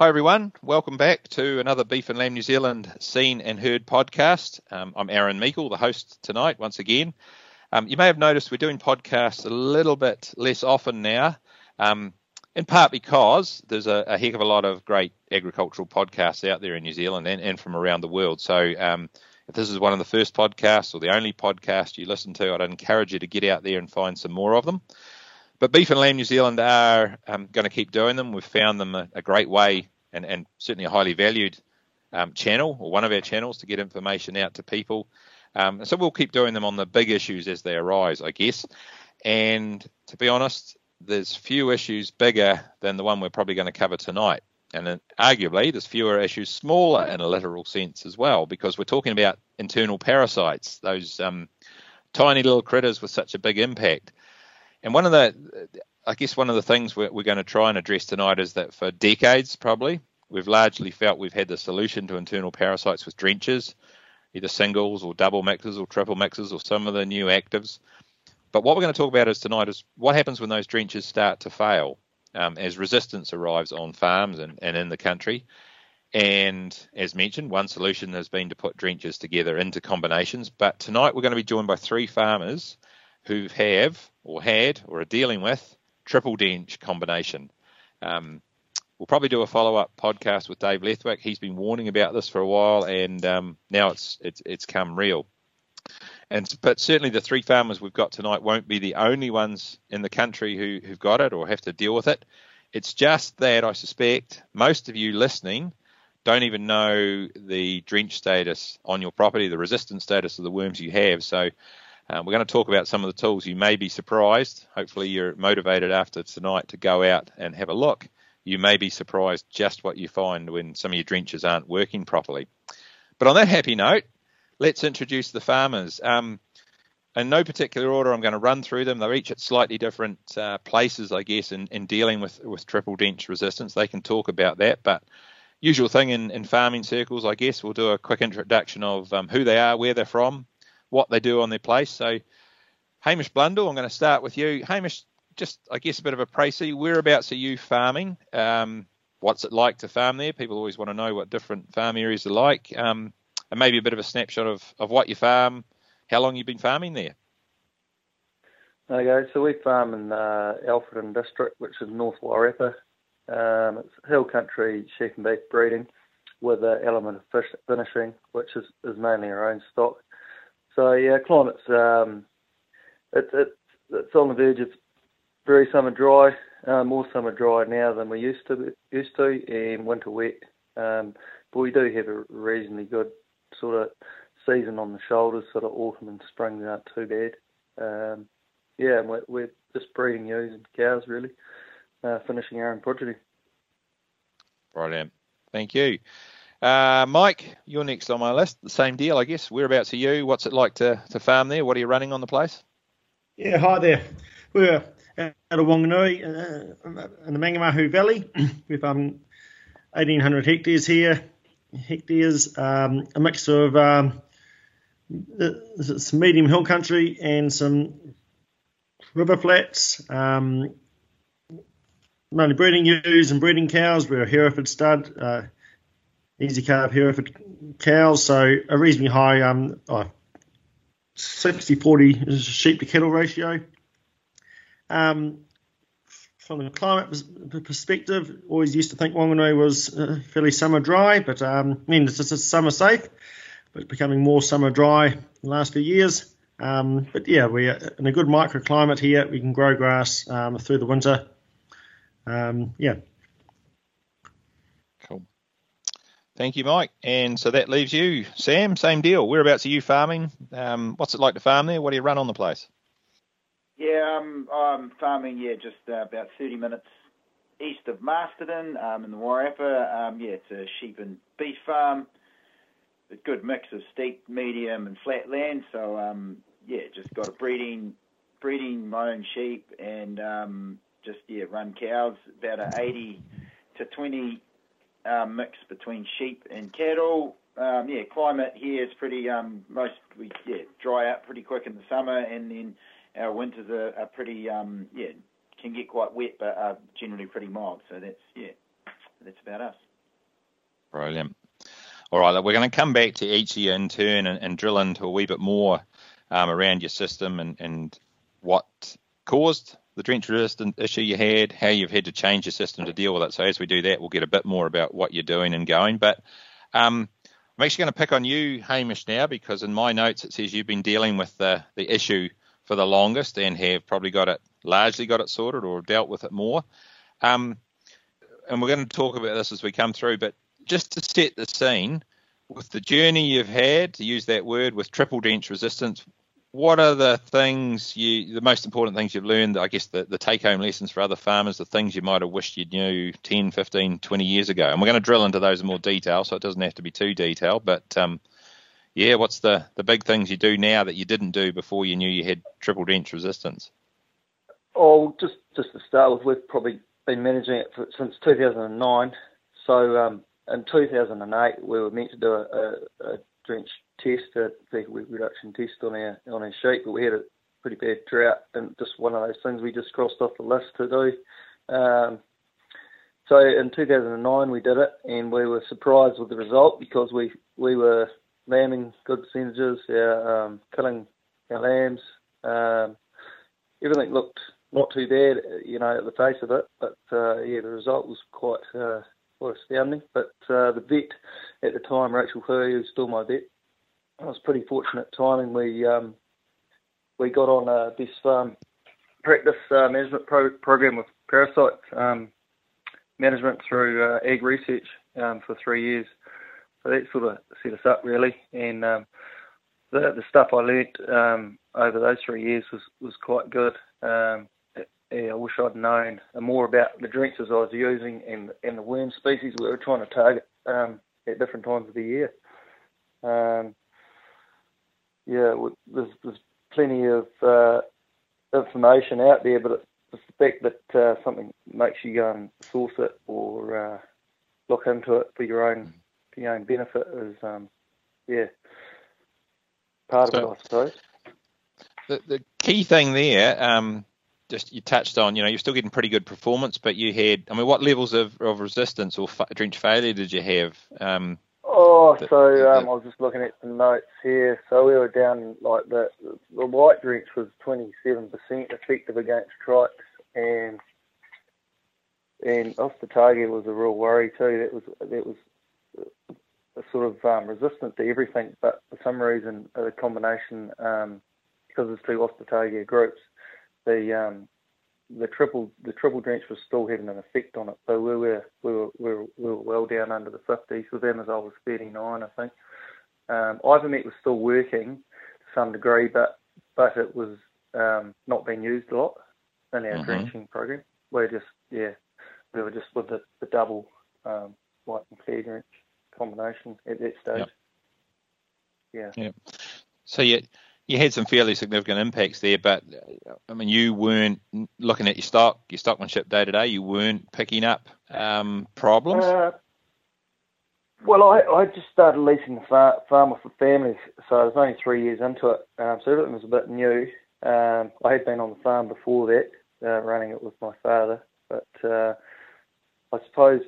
Hi, everyone. Welcome back to another Beef and Lamb New Zealand Seen and Heard podcast. Um, I'm Aaron Meikle, the host tonight, once again. Um, you may have noticed we're doing podcasts a little bit less often now, um, in part because there's a, a, heck of a lot of great agricultural podcasts out there in New Zealand and, and from around the world. So, um, if this is one of the first podcasts or the only podcast you listen to, I'd encourage you to get out there and find some more of them. But Beef and Lamb New Zealand are um, going to keep doing them. We've found them a, a great way and, and, certainly a highly valued um, channel or one of our channels to get information out to people. Um, so we'll keep doing them on the big issues as they arise, I guess. And to be honest, there's few issues bigger than the one we're probably going to cover tonight. And arguably, there's fewer issues smaller in a literal sense as well, because we're talking about internal parasites, those um, tiny little critters with such a big impact. And one of the, I guess one of the things we're, we're going to try and address tonight is that for decades, probably, we've largely felt we've had the solution to internal parasites with drenches, either singles or double mixes or triple mixes or some of the new actives. But what we're going to talk about is tonight is what happens when those drenches start to fail um, as resistance arrives on farms and, and in the country. And as mentioned, one solution has been to put drenches together into combinations. But tonight we're going to be joined by three farmers who have or had or are dealing with triple drench combination. Um, we'll probably do a follow up podcast with Dave Leathwick. He's been warning about this for a while, and um, now it's it's it's come real. And but certainly the three farmers we've got tonight won't be the only ones in the country who who've got it or have to deal with it. It's just that I suspect most of you listening don't even know the drench status on your property, the resistance status of the worms you have. So um, we're going to talk about some of the tools. You may be surprised. Hopefully, you're motivated after tonight to go out and have a look. You may be surprised just what you find when some of your drenches aren't working properly. But on that happy note, let's introduce the farmers. Um, in no particular order, I'm going to run through them. They're each at slightly different uh, places, I guess, in, in dealing with, with triple drench resistance. They can talk about that, but usual thing in, in farming circles, I guess, we'll do a quick introduction of um, who they are, where they're from, what they do on their place. So, Hamish Blundell, I'm going to start with you. Hamish, just I guess a bit of a précis. Whereabouts are you farming? Um, what's it like to farm there? People always want to know what different farm areas are like, um, and maybe a bit of a snapshot of, of what you farm, how long you've been farming there. Okay, so we farm in uh, Alfredton district, which is North Wairarapa. Um, it's hill country sheep and beef breeding with an element of fish finishing, which is, is mainly our own stock. So yeah, climate's um, it's it's it's on the verge of very summer dry, uh, more summer dry now than we used to used to, and winter wet. Um, but we do have a reasonably good sort of season on the shoulders. Sort of autumn and spring aren't too bad. Um, yeah, we're, we're just breeding ewes and cows really, uh, finishing our own progeny. Right, Brilliant. Thank you. Uh, Mike, you're next on my list. The same deal, I guess. Whereabouts are you? What's it like to, to farm there? What are you running on the place? Yeah, hi there. We're out of Wanganui uh, in the Mangamahu Valley. We've um, 1,800 hectares here. Hectares, um, a mix of um, some medium hill country and some river flats. Um, mainly breeding ewes and breeding cows. We're a Hereford stud. Uh, easy carb Hereford cows, so a reasonably high um, oh, 60-40 sheep to cattle ratio. Um, from a climate perspective, always used to think Wanganui was uh, fairly summer dry, but um, I mean it's just summer safe, but becoming more summer dry in the last few years. Um, but yeah, we're in a good microclimate here. We can grow grass um, through the winter. Um, yeah, Thank you, Mike. And so that leaves you, Sam. Same deal. Whereabouts are you farming? Um, what's it like to farm there? What do you run on the place? Yeah, um, I'm farming. Yeah, just uh, about 30 minutes east of Masterton, um, in the Wairarapa. Um, yeah, it's a sheep and beef farm. A good mix of steep, medium, and flat land. So um, yeah, just got a breeding, breeding my own sheep, and um, just yeah, run cows. About a 80 to 20 um, mix between sheep and cattle. Um, yeah, climate here is pretty um, most we yeah dry out pretty quick in the summer, and then our winters are, are pretty um, yeah can get quite wet, but are generally pretty mild. So that's yeah, that's about us. Brilliant. All right, we're going to come back to each of you in turn and, and drill into a wee bit more um, around your system and, and what caused the drench resistant issue you had, how you've had to change your system to deal with it. So as we do that, we'll get a bit more about what you're doing and going. But um, I'm actually going to pick on you, Hamish, now because in my notes it says you've been dealing with the, the issue for the longest and have probably got it largely got it sorted or dealt with it more. Um, and we're going to talk about this as we come through, but just to set the scene, with the journey you've had, to use that word, with triple drench resistance, what are the things you, the most important things you've learned? I guess the, the take home lessons for other farmers, the things you might have wished you knew 10, 15, 20 years ago. And we're going to drill into those in more detail, so it doesn't have to be too detailed. But um, yeah, what's the, the big things you do now that you didn't do before you knew you had triple drench resistance? Oh, just just to start with, we've probably been managing it for, since 2009. So um, in 2008, we were meant to do a, a, a drench test, a fecal reduction test on our on our sheep, but we had a pretty bad drought, and just one of those things we just crossed off the list to do. Um, so in 2009 we did it, and we were surprised with the result because we we were lambing good percentages, our, um, killing our lambs. Um, everything looked not too bad, you know, at the face of it, but uh, yeah, the result was quite uh, quite astounding. But uh, the vet at the time, Rachel Hui, who's still my vet, I was pretty fortunate timing. We um, we got on a best farm practice uh, management pro- program with parasite um, management through uh, Research um, for three years. So that sort of set us up really, and um, the the stuff I learnt um, over those three years was was quite good. Um, yeah, I wish I'd known more about the drenches I was using and and the worm species we were trying to target um, at different times of the year. Um, yeah, there's, there's plenty of uh, information out there, but it's the fact that uh, something makes you go and source it or uh, look into it for your own for your own benefit is, um, yeah, part so, of it, I suppose. The, the key thing there, um, just you touched on, you know, you're still getting pretty good performance, but you had, I mean, what levels of, of resistance or fa- drench failure did you have? Um, oh, so um, I was just looking at some notes here. So we were down like the the white drench was 27% effective against trites, and and Ostertagia was a real worry too. That was that was a sort of um, resistant to everything, but for some reason the combination um, because there's two Ostertagia groups the um, the triple the triple drench was still having an effect on it. So we were we were we were, we were well down under the 50s with them as I was 39, I think. Um, was still working to some degree, but but it was um, not being used a lot in our mm-hmm. drenching program. We're just yeah, we were just with the, the double um, white and clear drench combination at that stage. Yep. Yeah. Yeah. So you you had some fairly significant impacts there, but I mean, you weren't looking at your stock, your stockmanship day to day. You weren't picking up um, problems. Uh, well, I, I just started leasing the far, farm for families, so I was only three years into it, um, so everything was a bit new. Um, I had been on the farm before that, uh, running it with my father, but uh, I suppose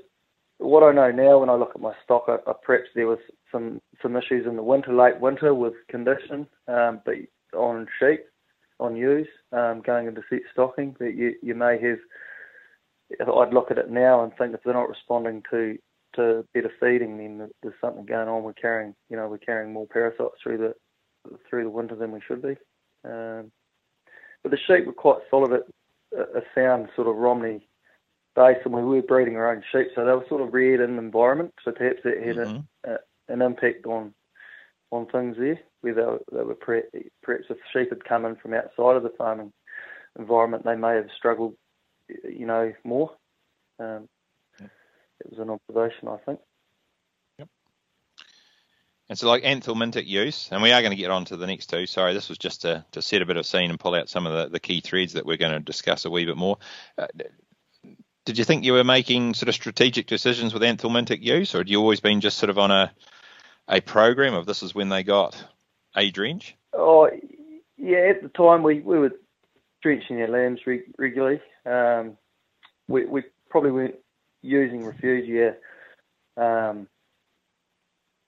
what I know now when I look at my stock, I, I, perhaps there was some some issues in the winter, late winter with condition, um, but on sheep, on ewes, um, going into set stocking, that you you may have. I'd look at it now and think if they're not responding to to better feeding, then there's something going on. We're carrying, you know, we're carrying more parasites through the through the winter than we should be. Um, but the sheep were quite solid at a sound sort of Romney base, and we were breeding our own sheep, so they were sort of reared in the environment. So perhaps that had mm-hmm. a, a, an impact on on things there, where they were, they were perhaps if sheep had come in from outside of the farming environment, they may have struggled, you know, more. Um, It was an observation, I think. Yep. And so, like anthelmintic use, and we are going to get on to the next two. Sorry, this was just to, to set a bit of scene and pull out some of the, the key threads that we're going to discuss a wee bit more. Uh, did you think you were making sort of strategic decisions with anthelmintic use, or had you always been just sort of on a a program of this is when they got a drench? Oh, yeah. At the time, we, we were drenching our lambs re- regularly. Um, we, we probably weren't using refugia um,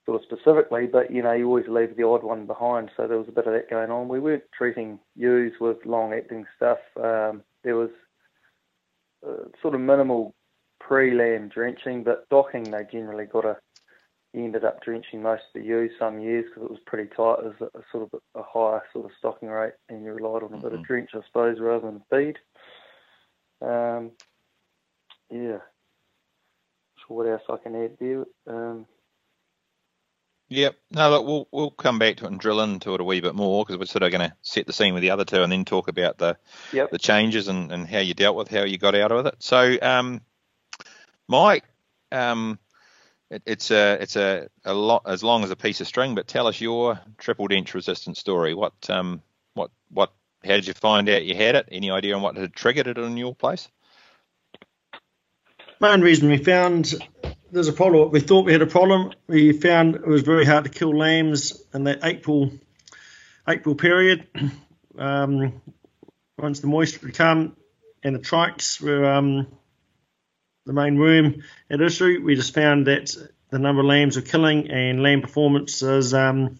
sort of specifically, but you know, you always leave the odd one behind. So there was a bit of that going on. We weren't treating ewes with long-acting stuff. Um, there was uh, sort of minimal pre-lamb drenching, but docking they generally got a. Ended up drenching most of the ewes some years because it was pretty tight. It was a, a sort of a, a higher sort of stocking rate, and you relied on a mm-hmm. bit of mm-hmm. drench, I suppose, rather than feed. Um, yeah. Sure what else I can add there. Um, Yep. No, look, we'll we'll come back to it and drill into it a wee bit more because we're sort of going to set the scene with the other two and then talk about the yep. the changes and, and how you dealt with how you got out of it. So, um, Mike, um, it, it's a it's a, a lot as long as a piece of string, but tell us your triple drench resistant story. What um what what how did you find out you had it? Any idea on what had triggered it in your place? Main reason we found there's a problem. We thought we had a problem. We found it was very hard to kill lambs in that April April period. Um, once the moisture had come and the trikes were um, the main worm at issue, we just found that the number of lambs were killing and lamb performances um,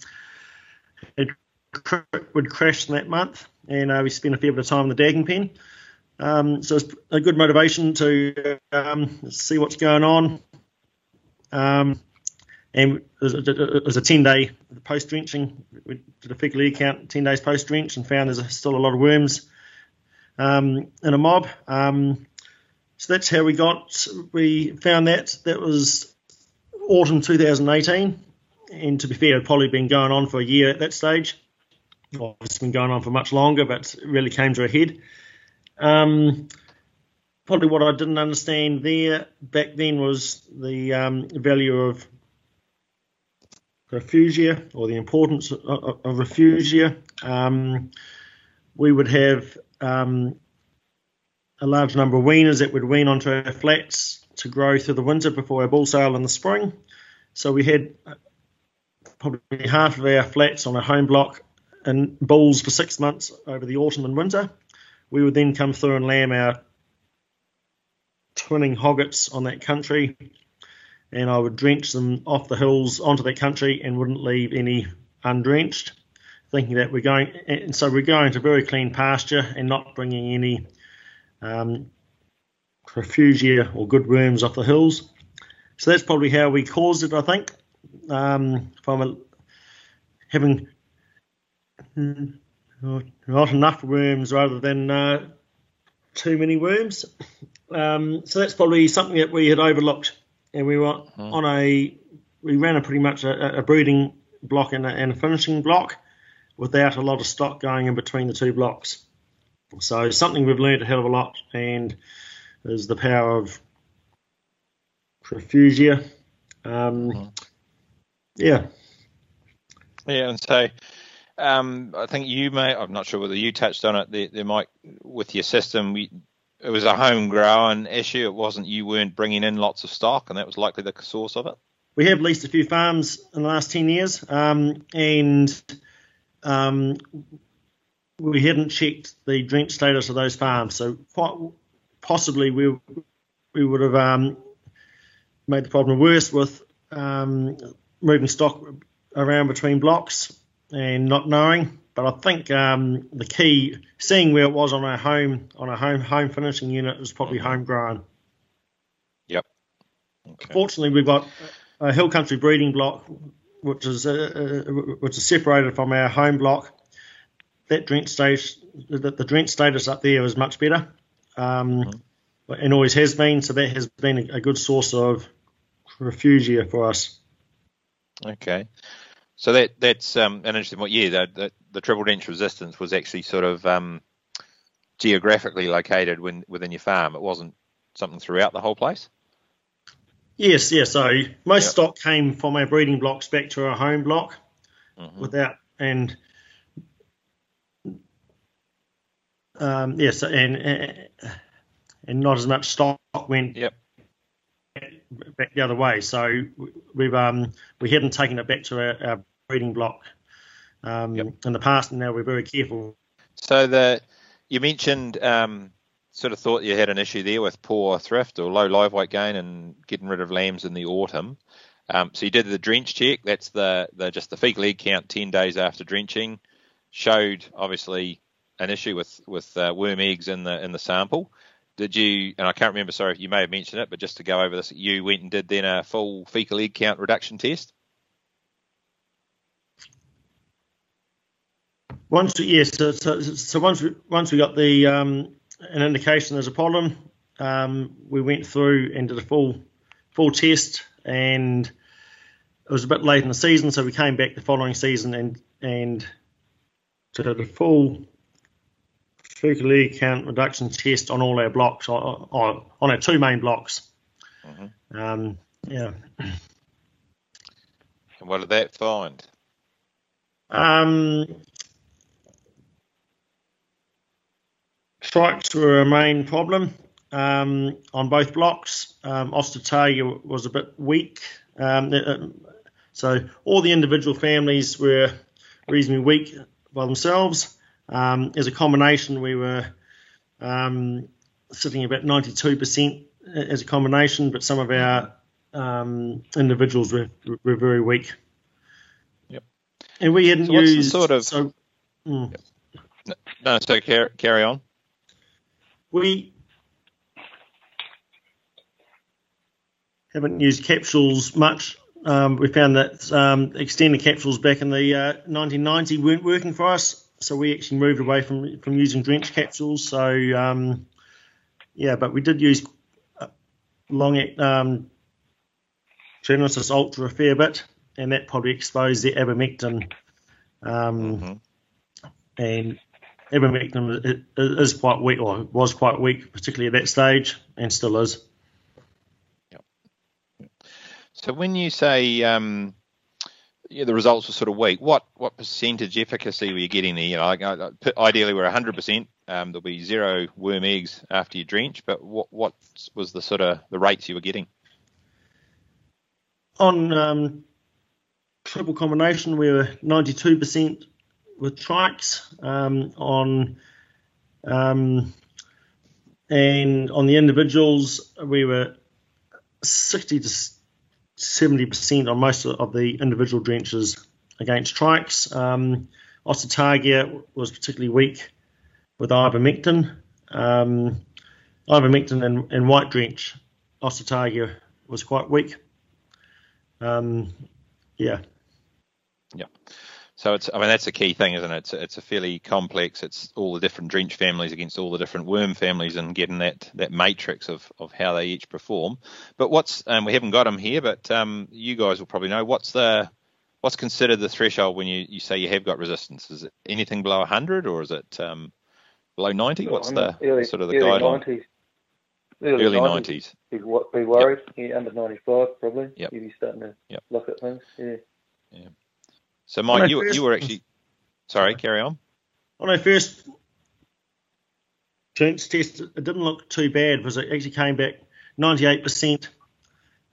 would crash in that month. And uh, we spent a fair bit of time in the dagging pen. Um, so it's a good motivation to um, see what's going on. Um, and it was a 10 day post drenching. We did a figure count 10 days post drench and found there's still a lot of worms um, in a mob. Um, so that's how we got, we found that. That was autumn 2018. And to be fair, it probably been going on for a year at that stage. Well, it's been going on for much longer, but it really came to a head. Um, probably what I didn't understand there back then was the um, value of refugia or the importance of, of refugia. Um, we would have um, a large number of weaners that would wean onto our flats to grow through the winter before our bull sale in the spring. So we had probably half of our flats on a home block and bulls for six months over the autumn and winter. We would then come through and lamb our twinning hoggets on that country, and I would drench them off the hills onto that country and wouldn't leave any undrenched, thinking that we're going. And so we're going to very clean pasture and not bringing any um, refugia or good worms off the hills. So that's probably how we caused it, I think, um, from a, having not enough worms rather than uh, too many worms. Um, so that's probably something that we had overlooked, and we were mm-hmm. on a we ran a pretty much a, a breeding block and a, and a, finishing block without a lot of stock going in between the two blocks. So something we've learned a hell of a lot, and is the power of refugia. Um, mm-hmm. Yeah. Yeah, and so um, I think you may. I'm not sure whether you touched on it. There, might with your system. We, it was a homegrown issue. It wasn't you weren't bringing in lots of stock, and that was likely the source of it. We have leased a few farms in the last ten years, um, and um, we hadn't checked the drench status of those farms. So quite possibly we we would have um, made the problem worse with um, moving stock around between blocks and not knowing. But I think um, the key, seeing where it was on our home on our home home finishing unit, was probably mm-hmm. homegrown. Yep. Okay. Fortunately, we've got a hill country breeding block, which is uh, uh, which is separated from our home block. That drench status, the, the drench status up there is much better, um, mm-hmm. and always has been. So that has been a, a good source of refugia for us. Okay. So that that's um, an interesting point. Yeah, the, the, the triple resistance was actually sort of um, geographically located when, within your farm. It wasn't something throughout the whole place. Yes, yes. So most yep. stock came from our breeding blocks back to our home block, mm-hmm. without and um, yes, and and not as much stock went yep back the other way. So we've um, we hadn't taken it back to our, our breeding block um, yep. in the past, and now we're very careful. So the you mentioned um, sort of thought you had an issue there with poor thrift or low live weight gain and getting rid of lambs in the autumn. Um, so you did the drench check. That's the, the just the fecal egg count 10 days after drenching. Showed obviously an issue with with uh, worm eggs in the in the sample. Did you? And I can't remember. Sorry, you may have mentioned it, but just to go over this, you went and did then a full fecal egg count reduction test. Once, yes. So, so, so once we once we got the um, an indication there's a problem, um, we went through and did a full full test, and it was a bit late in the season, so we came back the following season and and did a full egg count reduction test on all our blocks, on, on our two main blocks. Mm-hmm. Um, yeah. And what did that find? Um, strikes were a main problem um, on both blocks. Um, Ostertagia was a bit weak. Um, uh, so all the individual families were reasonably weak by themselves. Um, as a combination, we were um, sitting about 92% as a combination, but some of our um, individuals were, were very weak. Yep. And we hadn't so used sort of. So, mm. yep. No, so carry, carry on we haven't used capsules much. Um, we found that um, extended capsules back in the uh, 1990 weren't working for us, so we actually moved away from from using drench capsules. So um, yeah, but we did use uh, long um, Genesis Ultra a fair bit, and that probably exposed the abamectin. Um, mm-hmm. And ivermectin is quite weak, or was quite weak, particularly at that stage, and still is. Yep. So when you say um, yeah, the results were sort of weak, what what percentage efficacy were you getting there? You know, ideally we're 100%. Um, there'll be zero worm eggs after you drench, but what what was the sort of the rates you were getting? On um, triple combination, we were 92% with trikes um, on um, and on the individuals we were 60 to 70 percent on most of the individual drenches against trikes. Um, Ostertagia was particularly weak with ivermectin. Um, ivermectin and, and white drench, Ostertagia was quite weak. Um, yeah. Yeah. So it's, I mean, that's a key thing, isn't it? It's, it's a fairly complex. It's all the different drench families against all the different worm families, and getting that that matrix of, of how they each perform. But what's um, we haven't got them here, but um, you guys will probably know what's the what's considered the threshold when you, you say you have got resistance? Is it anything below 100 or is it um, below 90? What's the early, sort of the early guideline? 90s. Early, Early 90s. 90s. Be, be worried. Yeah, under 95 probably. Yep. You'd be starting to Yep. look at things. Yeah. Yeah. So, Mike, you, first- you were actually. Sorry, carry on. On our first drench test, it didn't look too bad because it actually came back 98%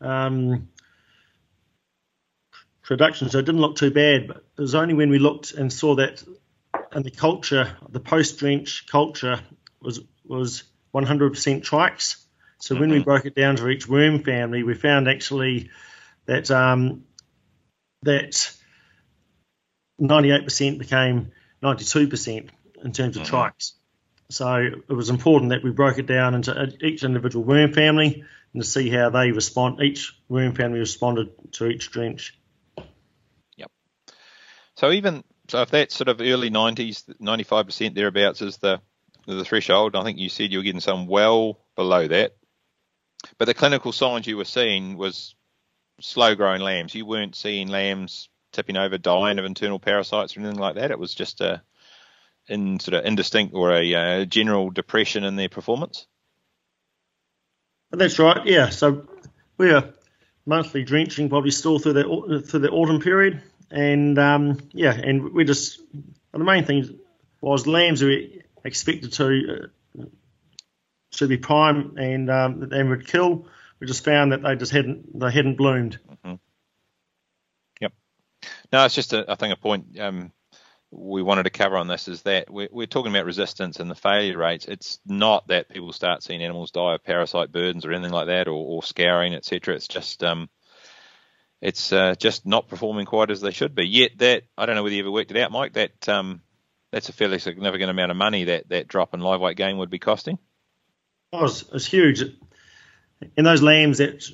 um, production, so it didn't look too bad. But it was only when we looked and saw that in the culture, the post drench culture was was 100% trikes. So when we Mhm. broke it down to each worm family, we found actually that um, that 98% became 92% in terms of Mhm. trikes. So it was important that we broke it down into each individual worm family and to see how they respond. Each worm family responded to each drench. Yep. So even so, if that's sort of early 90s, 95% thereabouts is the the threshold. I think you said you were getting some well below that. But the clinical signs you were seeing was slow growing lambs. You weren't seeing lambs tipping over, dying of internal parasites or anything like that. It was just a in sort of indistinct or a uh, general depression in their performance. That's right, yeah. So we are monthly drenching probably still through the through the autumn period, and um, yeah, and we just the main thing was lambs we expected to uh, to be prime and um, that they would kill. We just found that they just hadn't they hadn't bloomed. No, it's just a, I think a point um, we wanted to cover on this is that we're, we're talking about resistance and the failure rates. It's not that people start seeing animals die of parasite burdens or anything like that, or, or scouring, etc. It's just um, it's uh, just not performing quite as they should be. Yet that I don't know whether you ever worked it out, Mike. That um, that's a fairly significant amount of money that that drop in live weight gain would be costing. Oh, it's, it's huge. In those lambs that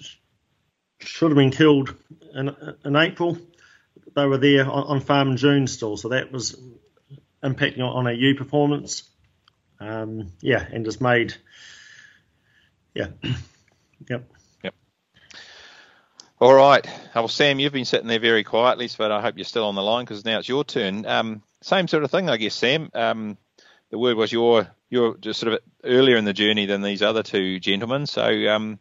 should have been killed in, in April, they were there on, on farm in June still, so that was impacting on, our ewe performance. Um, yeah, and just made, yeah, yep. Yep. All right. Well, Sam, you've been sitting there very quietly, but I hope you're still on the line because now it's your turn. Um, same sort of thing, I guess, Sam. Um, the word was you're you're just sort of earlier in the journey than these other two gentlemen. So, um,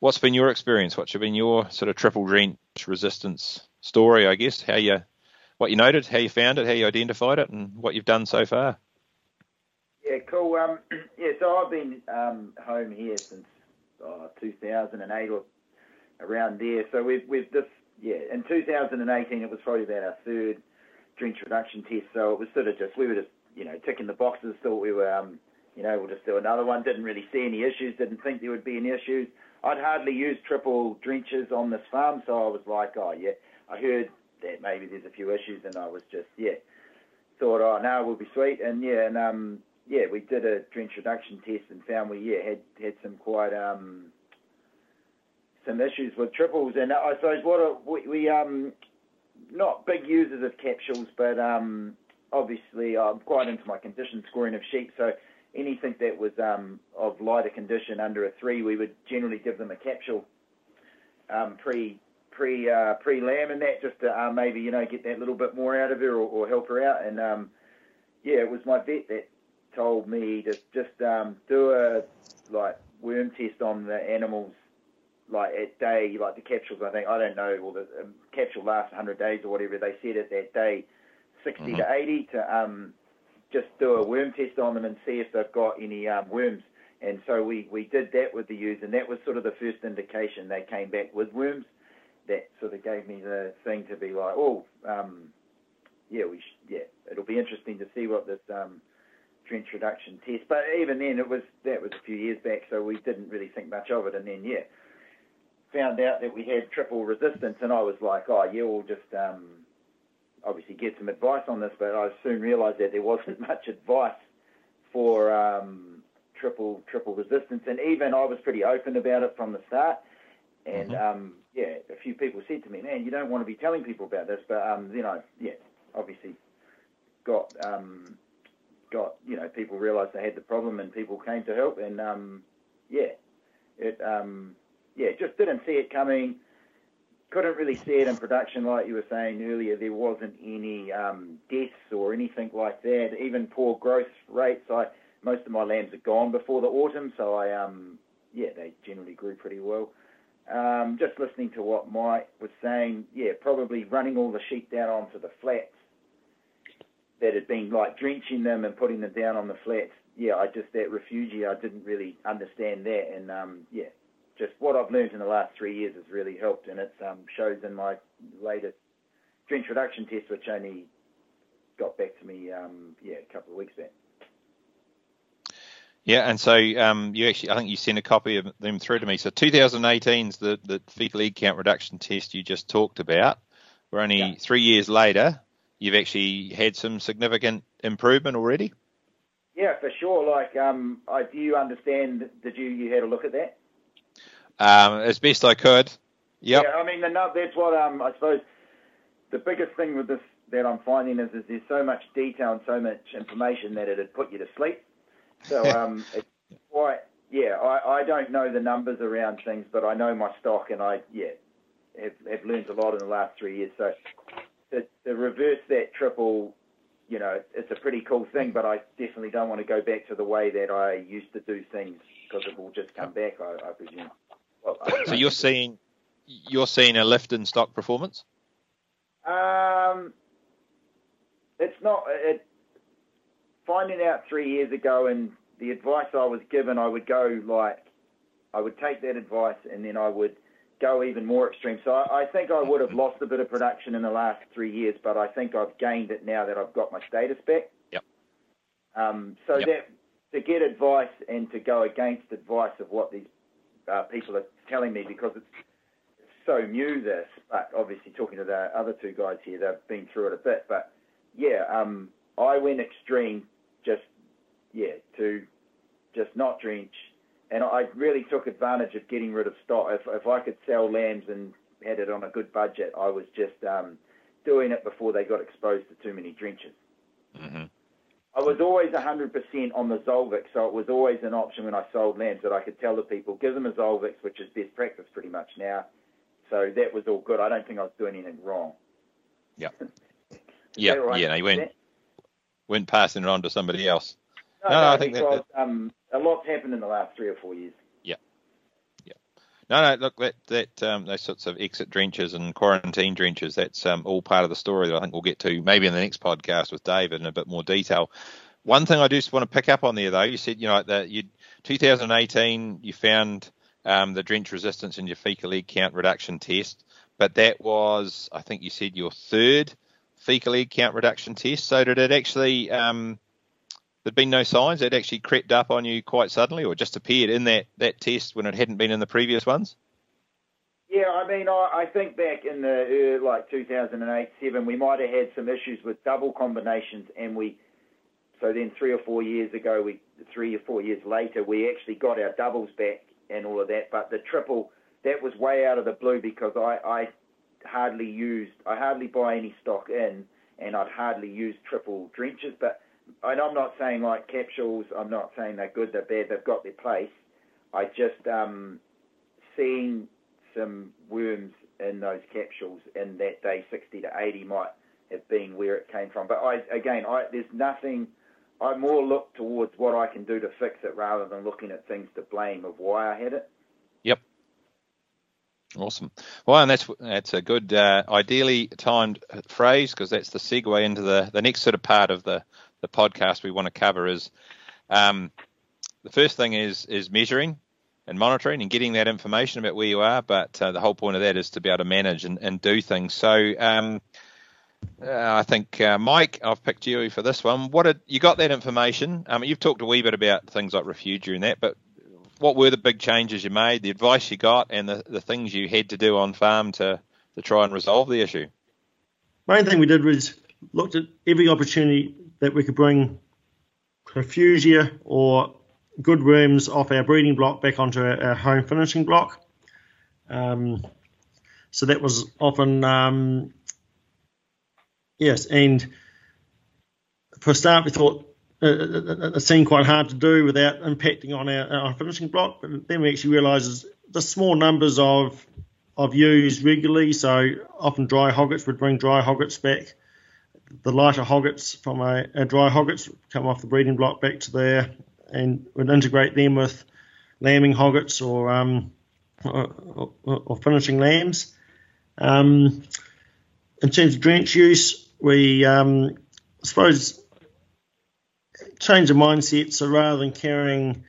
what's been your experience? What's been your sort of triple drench resistance story? I guess how you what you noted, how you found it, how you identified it, and what you've done so far. Yeah, cool. Um, yeah, so I've been um, home here since oh, 2008 or around there. So we've we've just yeah, in 2018 it was probably about our third drench reduction test. So it was sort of just we were just you know ticking the boxes. Thought we were um, you know we'll just do another one. Didn't really see any issues. Didn't think there would be any issues. I'd hardly used triple drenches on this farm, so I was like, oh yeah. I heard that maybe there's a few issues, and I was just yeah thought, oh no, we'll be sweet, and yeah, and um yeah, we did a drench reduction test and found we yeah had had some quite um some issues with triples, and I suppose what a, we, we um not big users of capsules, but um obviously I'm quite into my condition scoring of sheep, so anything that was um of lighter condition under a three, we would generally give them a capsule um pre pre uh, pre lamb and that just to uh, maybe you know get that little bit more out of her or, or help her out. And um, yeah, it was my vet that told me to just um, do a like worm test on the animals like at day like the capsules. I think I don't know. Well, the um, capsule lasts 100 days or whatever. They said at that day 60 mm-hmm. to 80 to um, just do a worm test on them and see if they've got any um, worms. And so we, we did that with the ewes, and that was sort of the first indication they came back with worms that sort of gave me the thing to be like, oh, um, yeah, we sh- yeah, it'll be interesting to see what this um, drench reduction test. But even then, it was that was a few years back, so we didn't really think much of it. And then yeah, found out that we had triple resistance, and I was like, oh yeah, we'll just um, obviously get some advice on this. But I soon realised that there wasn't much advice for um, triple triple resistance, and even I was pretty open about it from the start. And mm-hmm. um, yeah, a few people said to me, "Man, you don't want to be telling people about this," but um, know, yeah, obviously got um, got you know people realised they had the problem and people came to help, and um, yeah, it um, yeah just didn't see it coming. Couldn't really see it in production, like you were saying earlier. There wasn't any um, deaths or anything like that. Even poor growth rates. I most of my lambs are gone before the autumn, so I um, yeah, they generally grew pretty well. Um, just listening to what Mike was saying, yeah, probably running all the sheep down onto the flats that had been like drenching them and putting them down on the flats. Yeah, I just that refugia, I didn't really understand that, and um, yeah, just what I've learned in the last three years has really helped, and it um, shows in my latest drench reduction test, which only got back to me, um, yeah, a couple of weeks back. Yeah, and so um, you actually, I think you sent a copy of them through to me. So 2018 is the, the fecal egg count reduction test you just talked about. We're only yeah. three years later. You've actually had some significant improvement already. Yeah, for sure. Like, um, I, do you understand? Did you you had a look at that? Um, as best I could. Yep. Yeah, I mean, the, that's what um, I suppose the biggest thing with this that I'm finding is, is there's so much detail and so much information that it'd put you to sleep. So um, it's quite yeah. I, I don't know the numbers around things, but I know my stock, and I yeah have, have learned a lot in the last three years. So to, to reverse that triple, you know, it's a pretty cool thing. But I definitely don't want to go back to the way that I used to do things because it will just come back. I, I presume. Well, so you're seeing you're seeing a lift in stock performance. Um, it's not. It finding out three years ago and the advice I was given, I would go like, I would take that advice and then I would go even more extreme. So I, I think I would have lost a bit of production in the last three years, but I think I've gained it now that I've got my status back. Yep. Um, so yep. that to get advice and to go against advice of what these uh, people are telling me because it's so new this, but obviously talking to the other two guys here, they've been through it a bit. But yeah, um, I went extreme, yeah, to just not drench, and I really took advantage of getting rid of stock. If if I could sell lambs and had it on a good budget, I was just um, doing it before they got exposed to too many drenches. Mm-hmm. I was always 100% on the Zolvix, so it was always an option when I sold lambs that I could tell the people, give them a Zolvix, which is best practice pretty much now. So that was all good. I don't think I was doing anything wrong. Yeah. yeah, right? yeah. No, you went, went passing it on to somebody else. No, no, no I think that, that... Um, a lot's happened in the last three or four years. Yeah. Yeah. No, no, look, that, that um, those sorts of exit drenches and quarantine drenches, that's um, all part of the story that I think we'll get to maybe in the next podcast with David in a bit more detail. One thing I just want to pick up on there, though, you said, you know, that you 2018, you found um, the drench resistance in your fecal egg count reduction test, but that was, I think you said, your third fecal egg count reduction test. So did it actually? Um, there'd been no signs. It actually crept up on you quite suddenly, or just appeared in that that test when it hadn't been in the previous ones. Yeah, I mean, I, I think back in the uh, like 2008, seven, we might have had some issues with double combinations, and we. So then, three or four years ago, we three or four years later, we actually got our doubles back and all of that. But the triple, that was way out of the blue because I, I hardly used, I hardly buy any stock in, and I'd hardly use triple drenches. But and I'm not saying like capsules, I'm not saying they're good, they're bad, they've got their place. I just um, seeing some worms in those capsules in that day 60 to 80 might have been where it came from. But I again, I, there's nothing. I more look towards what I can do to fix it rather than looking at things to blame of why I had it. Yep. Awesome. Well, and that's that's a good, uh, ideally timed phrase because that's the segue into the, the next sort of part of the, the podcast we want to cover is um, the first thing is is measuring and monitoring and getting that information about where you are. But uh, the whole point of that is to be able to manage and, and do things. So um, uh, I think uh, Mike, I've picked you for this one. What did you got that information? Um, you've talked a wee bit about things like refugia and that, but what were the big changes you made, the advice you got, and the, the things you had to do on farm to to try and resolve the issue? Main thing we did was looked at every opportunity that we could bring refugia or good worms off our breeding block back onto our, our home finishing block. Um, so that was often um, Yes, and for a start, we thought uh, uh, uh, it seemed quite hard to do without impacting on our, our finishing block. But then we actually realised the small numbers of of ewes regularly, so often dry hoggets would bring dry hoggets back. The lighter hoggets from a, a dry hoggets come off the breeding block back to there and would integrate them with lambing hoggets or um, or, or, or, finishing lambs. Um, in terms of drench use, we, um, I suppose, change the mindset. So rather than carrying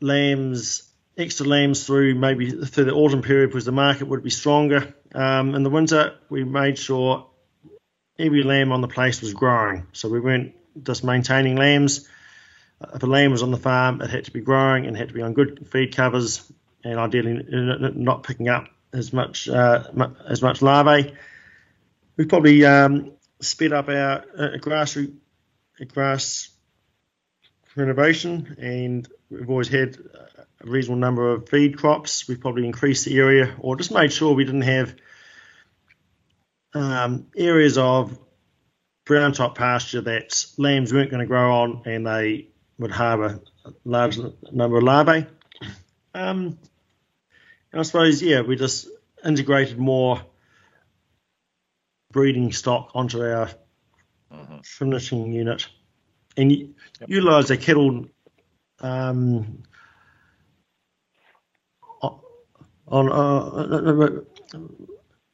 lambs, extra lambs through maybe through the autumn period because the market would be stronger, um, in the winter we made sure every lamb on the place was growing. So we weren't just maintaining lambs. If a lamb was on the farm, it had to be growing and had to be on good feed covers, and ideally not picking up as much uh, as much larvae. We probably um, sped up our uh, grass grass renovation, and we've always had a reasonable number of feed crops. We've probably increased the area, or just made sure we didn't have um, areas of brown top pasture that lambs weren't going to grow on, and they would harbour a large number of larvae. Um, I suppose, yeah, we just integrated more breeding stock onto our mm-hmm. finishing unit and yep. utilize a kettle um, on uh,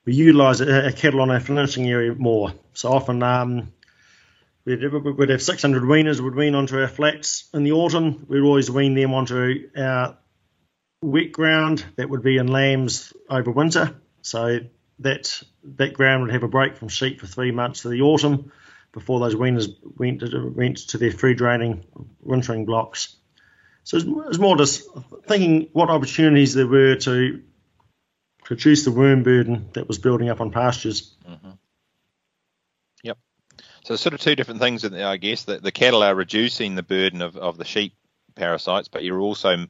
we utilize a, kettle on our finishing area more. So often um, we'd, we'd have 600 weaners would wean onto our flats in the autumn. We'd always wean them onto our wet ground that would be in lambs over winter. So that that ground would have a break from sheep for three months to the autumn before those weaners went to, went to their free draining wintering blocks. So it was more just thinking what opportunities there were to reduce the worm burden that was building up on pastures. Mm-hmm. Yep. So sort of two different things, I guess. That the cattle are reducing the burden of, of the sheep parasites, but you're also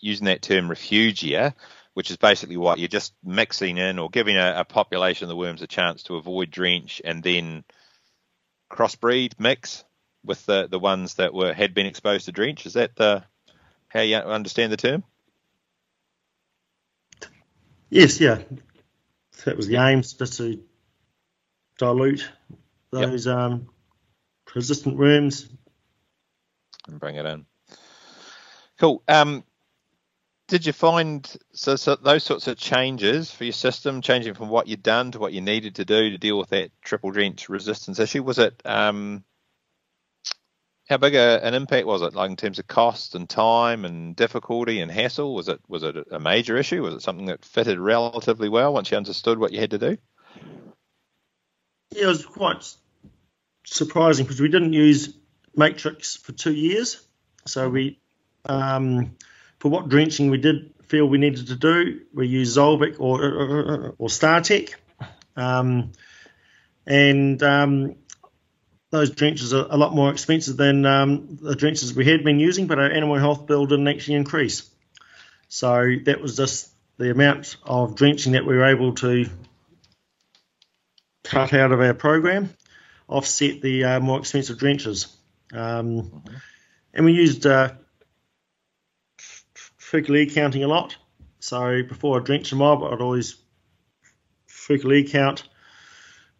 using that term refugia, which is basically what you're just mixing in or giving a, a population of the worms a chance to avoid drench and then crossbreed mix with the, the ones that were had been exposed to drench. Is that the how you understand the term? Yes, yeah. That was the aim, just to dilute those yep. um, resistant worms. And bring it in. Cool. Um, did you find so, so, those sorts of changes for your system, changing from what you'd done to what you needed to do to deal with that triple drench resistance issue? Was it um, how big a, an impact was it, like in terms of cost and time and difficulty and hassle? Was it was it a major issue? Was it something that fitted relatively well once you understood what you had to do? Yeah, it was quite surprising because we didn't use Matrix for two years, so we um, for what drenching we did feel we needed to do, we used Zolvix or or, or Startect, um, and um, those drenches are a lot more expensive than um, the drenches we had been using, but our animal health bill didn't actually increase. So that was just the amount of drenching that we were able to cut out of our program, offset the uh, more expensive drenches. Um. And we used uh, fecal egg counting a lot. So before I drench a mob, I'd always fecal egg count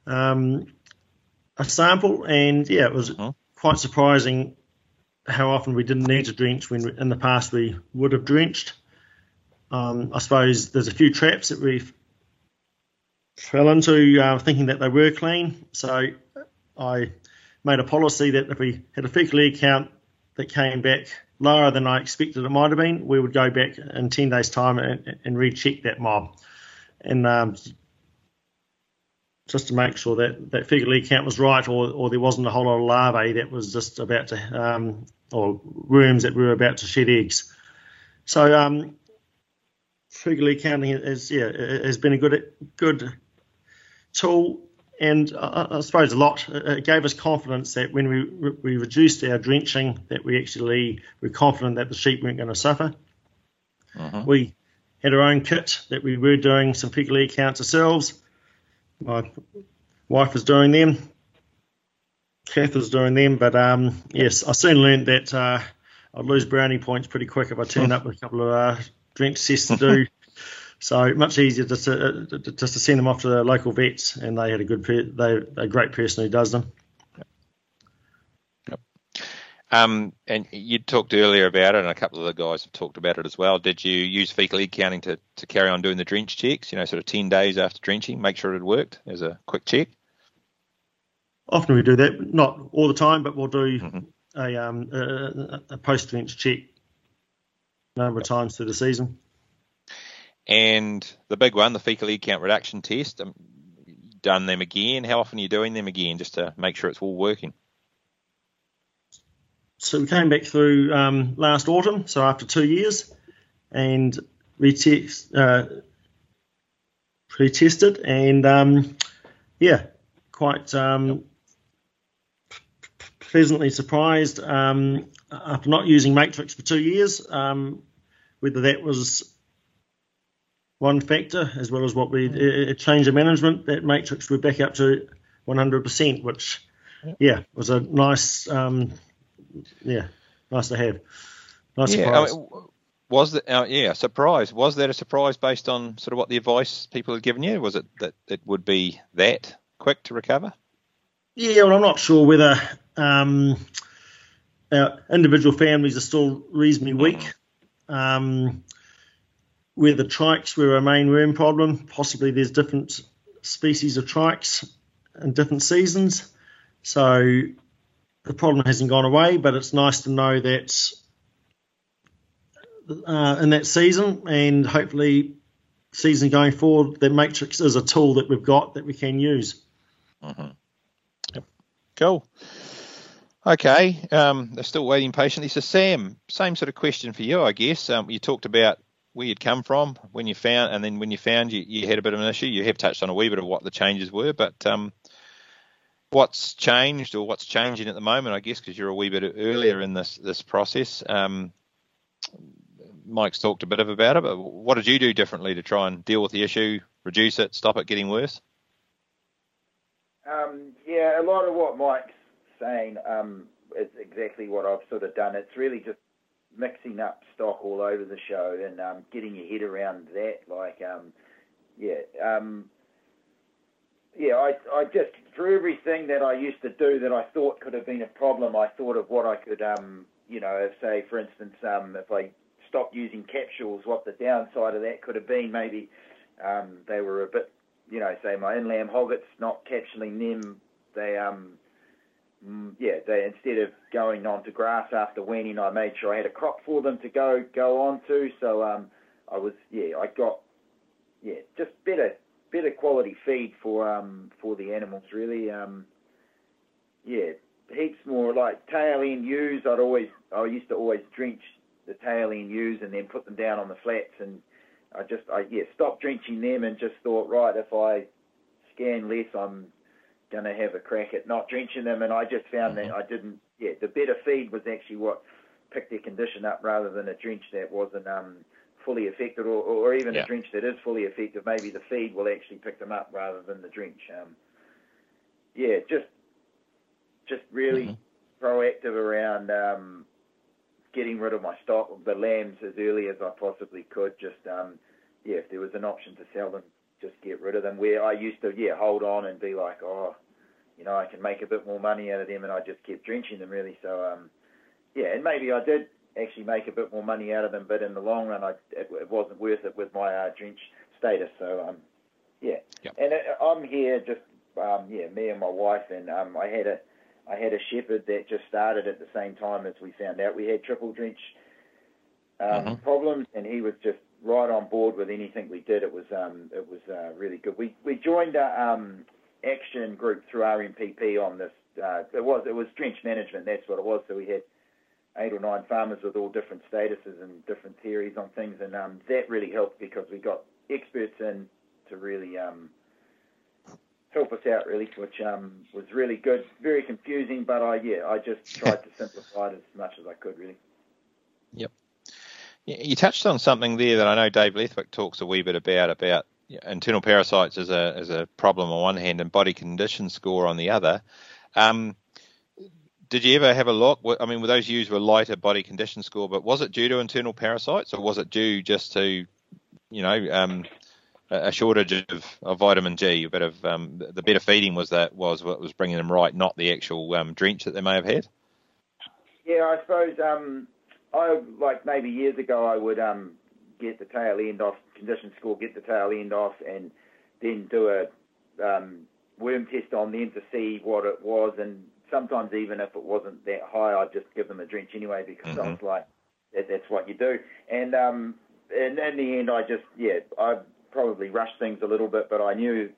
um, a sample, and yeah, it was uh-huh. quite surprising how often we didn't need to drench when in the past we would have drenched. Um, I suppose there's a few traps that we fell into uh, thinking that they were clean. So I made a policy that if we had a fecal egg count that came back lower than I expected it might have been, we would go back in 10 days' time and, and recheck that mob. And um, just to make sure that that fecal egg count was right, or, or there wasn't a whole lot of larvae that was just about to, um, or worms that were about to shed eggs. So um, counting is yeah has been a good good tool, and I, I suppose a lot. It gave us confidence that when we we reduced our drenching, that we actually were confident that the sheep weren't going to suffer. Uh-huh. We had our own kit that we were doing some fecal egg counts ourselves my wife was doing them. Kath was doing them, but um, yes, I soon learned that uh, I'd lose brownie points pretty quick if I turned up with a couple of uh, drink tests to do. so much easier just to, uh, just to send them off to the local vets, and they had a good, they a great person who does them. Um, and you talked earlier about it, and a couple of the guys have talked about it as well. Did you use fecal egg counting to, to carry on doing the drench checks? You know, sort of ten days after drenching, make sure it worked as a quick check. Often we do that, not all the time, but we'll do mm-hmm. a, um, a, a post drench check a number of times through the season. And the big one, the fecal egg count reduction test, um, done them again. How often are you doing them again, just to make sure it's all working? So we came back through um, last autumn, so after two years, and retest, uh, retested, and um, yeah, quite um, pleasantly surprised um, after not using Matrix for two years, um, whether that was one factor as well as what we it changed the management that Matrix we're back up to 100%, which yeah was a nice um, yeah, nice to have. Nice yeah, surprise. I mean, was that uh, yeah surprise? Was that a surprise based on sort of what the advice people had given you? Was it that it would be that quick to recover? Yeah, well, I'm not sure whether um, our individual families are still reasonably weak. Um, where the trikes were a main worm problem, possibly there's different species of trikes in different seasons. So the problem hasn't gone away, but it's nice to know that uh, in that season and hopefully season going forward, that Matrix is a tool that we've got that we can use. Mm-hmm. Yep. Cool. Okay, um, they're still waiting patiently. So, Sam, same sort of question for you, I guess. Um, you talked about where you'd come from when you found, and then when you found you, you had a bit of an issue. You have touched on a wee bit of what the changes were, but um, what's changed or what's changing at the moment, I guess, because you're a wee bit earlier in this this process. Um, Mike's talked a bit of about it, but what did you do differently to try and deal with the issue, reduce it, stop it getting worse? Um, yeah, a lot of what Mike's saying um, is exactly what I've sort of done. It's really just mixing up stock all over the show and um, getting your head around that. Like, um, yeah, um, yeah, I, I just for everything that I used to do that I thought could have been a problem, I thought of what I could, um, you know, say for instance, um, if I stopped using capsules, what the downside of that could have been. Maybe um, they were a bit, you know, say my inland hoggets, not capsuling them, they, um, mm, yeah, they instead of going on to grass after weaning, I made sure I had a crop for them to go go on to. So um, I was, yeah, I got, yeah, just better better quality feed for um, for the animals really. Um, yeah, heaps more like tail end ewes. I'd always I used to always drench the tail end ewes and then put them down on the flats. And I just, I yeah, stopped drenching them and just thought, right, if I scan less, I'm going to have a crack at not drenching them. And I just found mm-hmm. that I didn't, yeah, the better feed was actually what picked their condition up rather than a drench that wasn't um, fully effective or, or even yeah. a drench that is fully effective. Maybe the feed will actually pick them up rather than the drench. Um, yeah, just just really mm-hmm. proactive around um, getting rid of my stock, the lambs, as early as I possibly could. Just um, yeah, if there was an option to sell them, just get rid of them. Where I used to yeah hold on and be like, oh, you know, I can make a bit more money out of them, and I just kept drenching them really. So um, yeah, and maybe I did actually make a bit more money out of them, but in the long run, I, it, it wasn't worth it with my uh, drench status. So um, yeah, yep. and uh, I'm here just um, yeah, me and my wife, and um, I had a I had a shepherd that just started at the same time as we found out we had triple drench um, mm-hmm. problems, and he was just right on board with anything we did. It was um, it was uh, really good. We we joined a um, action group through RMPP on this. Uh, it was it was drench management. That's what it was. So we had eight or nine farmers with all different statuses and different theories on things, and um, that really helped because we got experts in to really um, help us out really, which um, was really good. Very confusing, but I yeah, I just tried to simplify it as much as I could really. Yep. You touched on something there that I know Dave Leathwick talks a wee bit about about internal parasites as a as a problem on one hand and body condition score on the other. Um, did you ever have a look? I mean, were those used were lighter body condition score, but was it due to internal parasites or was it due just to, you know, um, a shortage of, of, vitamin G, a bit of um, the better feeding was that was what was bringing them right, not the actual um, drench that they may have had. Yeah, I suppose um, I like maybe years ago I would um, get the tail end off condition score, get the tail end off, and then do a um, worm test on them to see what it was. And sometimes even if it wasn't that high, I'd just give them a drench anyway because mm-hmm. I was like, that, that's what you do. And um, and in the end, I just yeah I probably rushed things a little bit, but I knew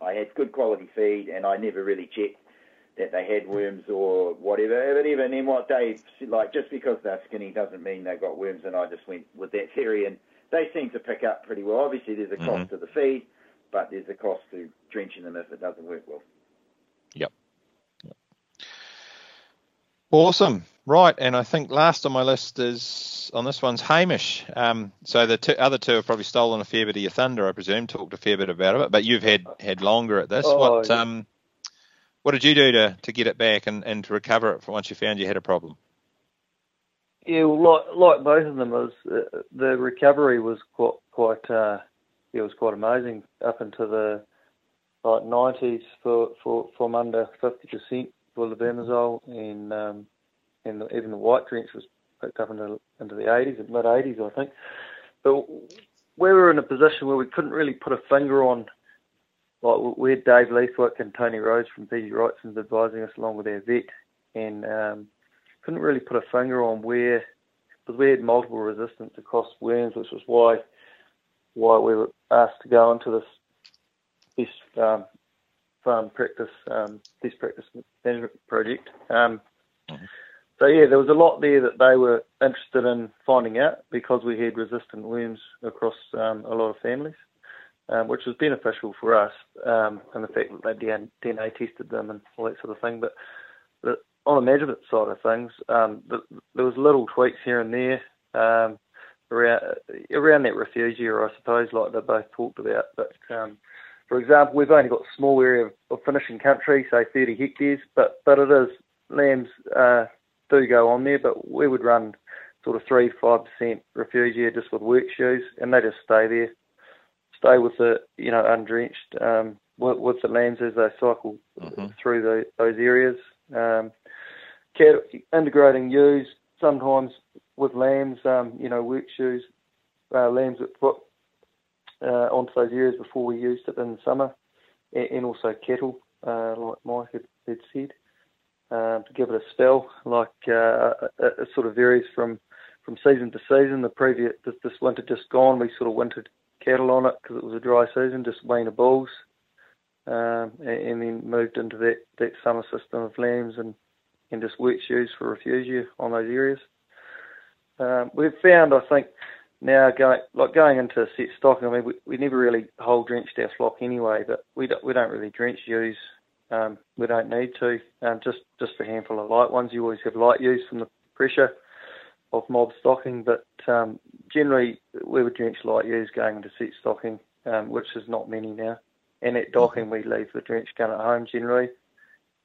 I had good quality feed, and I never really checked that they had worms or whatever. But even then, what Dave like, just because they're skinny doesn't mean they've got worms, and I just went with that theory, and they seem to pick up pretty well. Obviously, there's a cost mm-hmm. to the feed, but there's a cost to drenching them if it doesn't work well. Yep. Awesome. Right, and I think last on my list is on this one's Hamish. Um, so the two, other two have probably stolen a fair bit of your thunder, I presume. Talked a fair bit about it, but you've had had longer at this. Oh, what yeah. um, what did you do to, to get it back and, and to recover it once you found you had a problem? Yeah, well, like, like both of them, was uh, the recovery was quite quite uh, it was quite amazing up into the like 90s for, for from under 50% for the and um, and the, even the white drench was picked up into into the 80s, mid 80s, I think. But we were in a position where we couldn't really put a finger on. Like we had Dave Leathwick and Tony Rhodes from PGG Wrightson's advising us along with our vet, and um, couldn't really put a finger on where because we had multiple resistance across worms, which was why why we were asked to go into this best um, farm practice um, best practice management project. Um, mm-hmm. so yeah, there was a lot there that they were interested in finding out because we had resistant worms across um, a lot of families, um, which was beneficial for us, um, and the fact that they DNA tested them and all that sort of thing. But, but on the measurement side of things, um, the, there was little tweaks here and there um, around around that refugia, I suppose, like they both talked about. But um, for example, we've only got a small area of, of finishing country, say 30 hectares, but but it is lambs uh, do go on there, but we would run sort of three five percent refugia just with work shoes, and they just stay there, stay with the you know undrenched um, with, with the lambs as they cycle mm-hmm. through the, those areas. Um, integrating ewes sometimes with lambs, um, you know, work shoes, uh, lambs that put uh, onto those areas before we used it in the summer, and, and also cattle, uh, like Mike had, had said, um, to give it a spell. Like uh, it, it, sort of varies from from season to season. The previous this, this winter just gone, we sort of wintered cattle on it because it was a dry season, just weaner bulls, um, and, and, then moved into that, that summer system of lambs and, and just work shoes for refugia on those areas. Um, we've found, I think, now going like going into set stocking. I mean, we, we never really whole drenched our flock anyway, but we don't we don't really drench ewes. Um, we don't need to. Um, just just a handful of light ones, you always have light ewes from the pressure of mob stocking, but um, generally we would drench light ewes going into set stocking, um, which is not many now. And at docking, we leave the drench gun at home generally.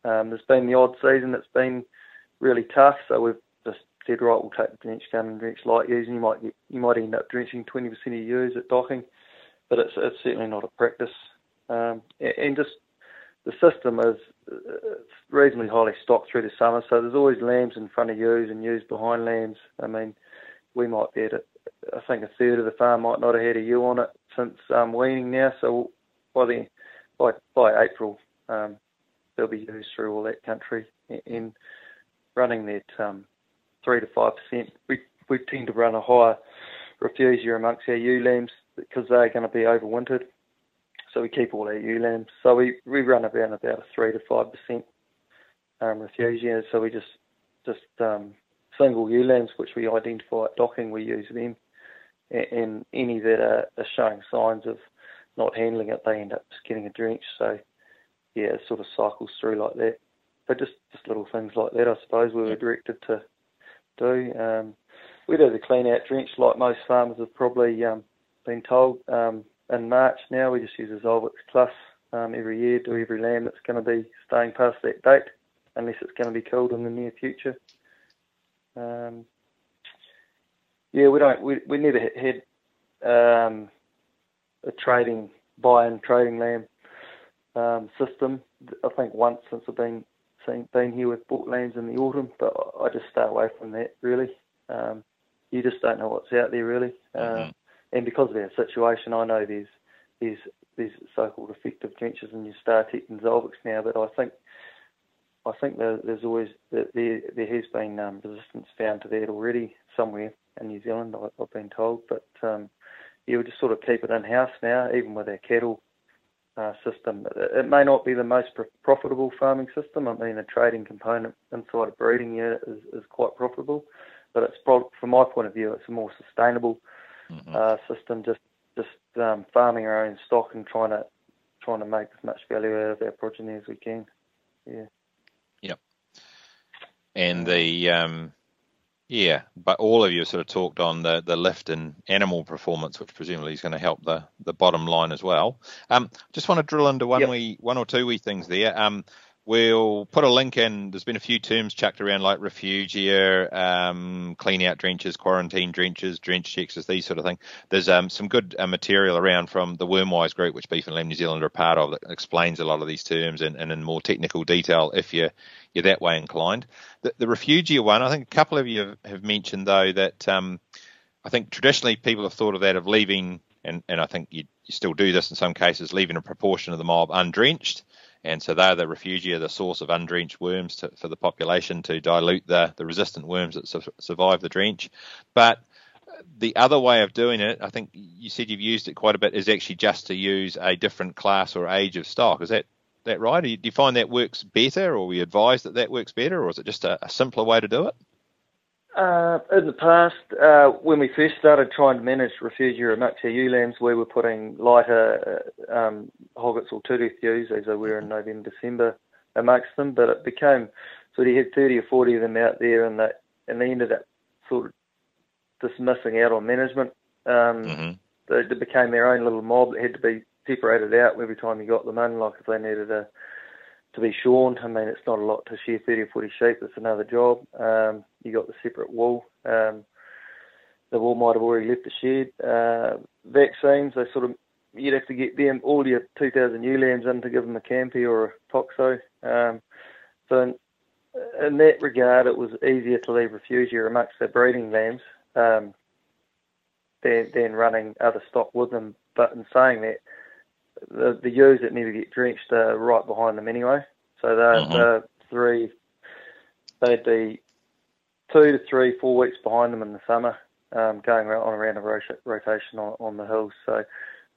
Um, there's been the odd season that's been really tough, so we've said, right, we'll take the drench gun and drench light ewes, and you might get, you might end up drenching 20% of ewes at docking, but it's it's certainly not a practice. Um, and just the system is reasonably highly stocked through the summer, so there's always lambs in front of ewes and ewes behind lambs. I mean, we might be at, it, I think a third of the farm might not have had a ewe on it since um, weaning now, so by the by by April um, there'll be ewes through all that country and running that um, three to five percent. We we tend to run a higher refugia amongst our ewe lambs because they're going to be overwintered. So we keep all our ewe lambs. So we, we run around about a three to five percent um, refugia. So we just just um, single ewe lambs which we identify at docking. We use them, and, and any that are, are showing signs of not handling it, they end up just getting a drench. So yeah, it sort of cycles through like that. But just just little things like that, I suppose we were directed to do. Um, we do the clean out drench like most farmers have probably um, been told. Um, in March now we just use a Zolvix Plus um, every year to every lamb that's going to be staying past that date, unless it's going to be killed in the near future. Um, yeah, we don't. We we never had um, a trading buy and trading lamb um, system. I think once since I've been seen, been here with bought lambs in the autumn, but I just stay away from that really. Um, you just don't know what's out there really. Mm-hmm. Uh, and because of our situation, I know there's there's there's so-called effective drenches in your Startect and Zolvix now, but I think I think there, there's always there there has been um, resistance found to that already somewhere in New Zealand. I, have been told, but um, yeah, we just sort of keep it in house now, even with our cattle uh, system. It, may not be the most profitable farming system. I mean, the trading component inside a breeding unit is, is quite profitable, but it's pro- from my point of view, it's a more sustainable mm-hmm. uh, system. Just just um, farming our own stock and trying to trying to make as much value out of our progeny as we can. Yeah. Yep. And the um, yeah, but all of you sort of talked on the, the lift in animal performance, which presumably is going to help the, the bottom line as well. Um, just want to drill into one yep. wee, one or two wee things there. Um, We'll put a link in. There's been a few terms chucked around like refugia, um, clean out drenches, quarantine drenches, drench checks, these sort of thing. There's um, some good uh, material around from the Wormwise group, which Beef and Lamb New Zealand are a part of, that explains a lot of these terms and, and in more technical detail if you're, you're that way inclined. The, the refugia one, I think a couple of you have, have mentioned though that um, I think traditionally people have thought of that of leaving, and, and I think you, you still do this in some cases, leaving a proportion of the mob undrenched and so they're the refugia, the source of undrenched worms to, for the population to dilute the, the resistant worms that su- survive the drench. But the other way of doing it, I think you said you've used it quite a bit, is actually just to use a different class or age of stock. Is that that right? Do you, do you find that works better, or we advise that that works better, or is it just a, a simpler way to do it? Uh, in the past, uh, when we first started trying to manage refugia or Muxia ewe lambs, we were putting lighter uh, um, hoggets or two-tooth ewes, as they were in November, December, amongst them. But it became sort of you had 30 or 40 of them out there, and they and they ended up sort of just missing out on management. Um, mm-hmm. they, they became their own little mob that had to be separated out every time you got them in. Like if they needed a to be shorn. I mean, it's not a lot to shear 30 or 40 sheep. It's another job. Um, you got the separate wool. Um, the wool might have already left the shed. Uh, vaccines, they sort of you'd have to get them all your 2,000 ewe lambs in to give them a Campy or a Toxo. Um, so in, in, that regard, it was easier to leave refugia amongst the breeding lambs um, than, than running other stock with them. But in saying that, the the ewes that never get drenched are right behind them anyway. So they're, mm-hmm. they're three, they'd be two to three, four weeks behind them in the summer, um, going around on around a rotation on, on the hills. So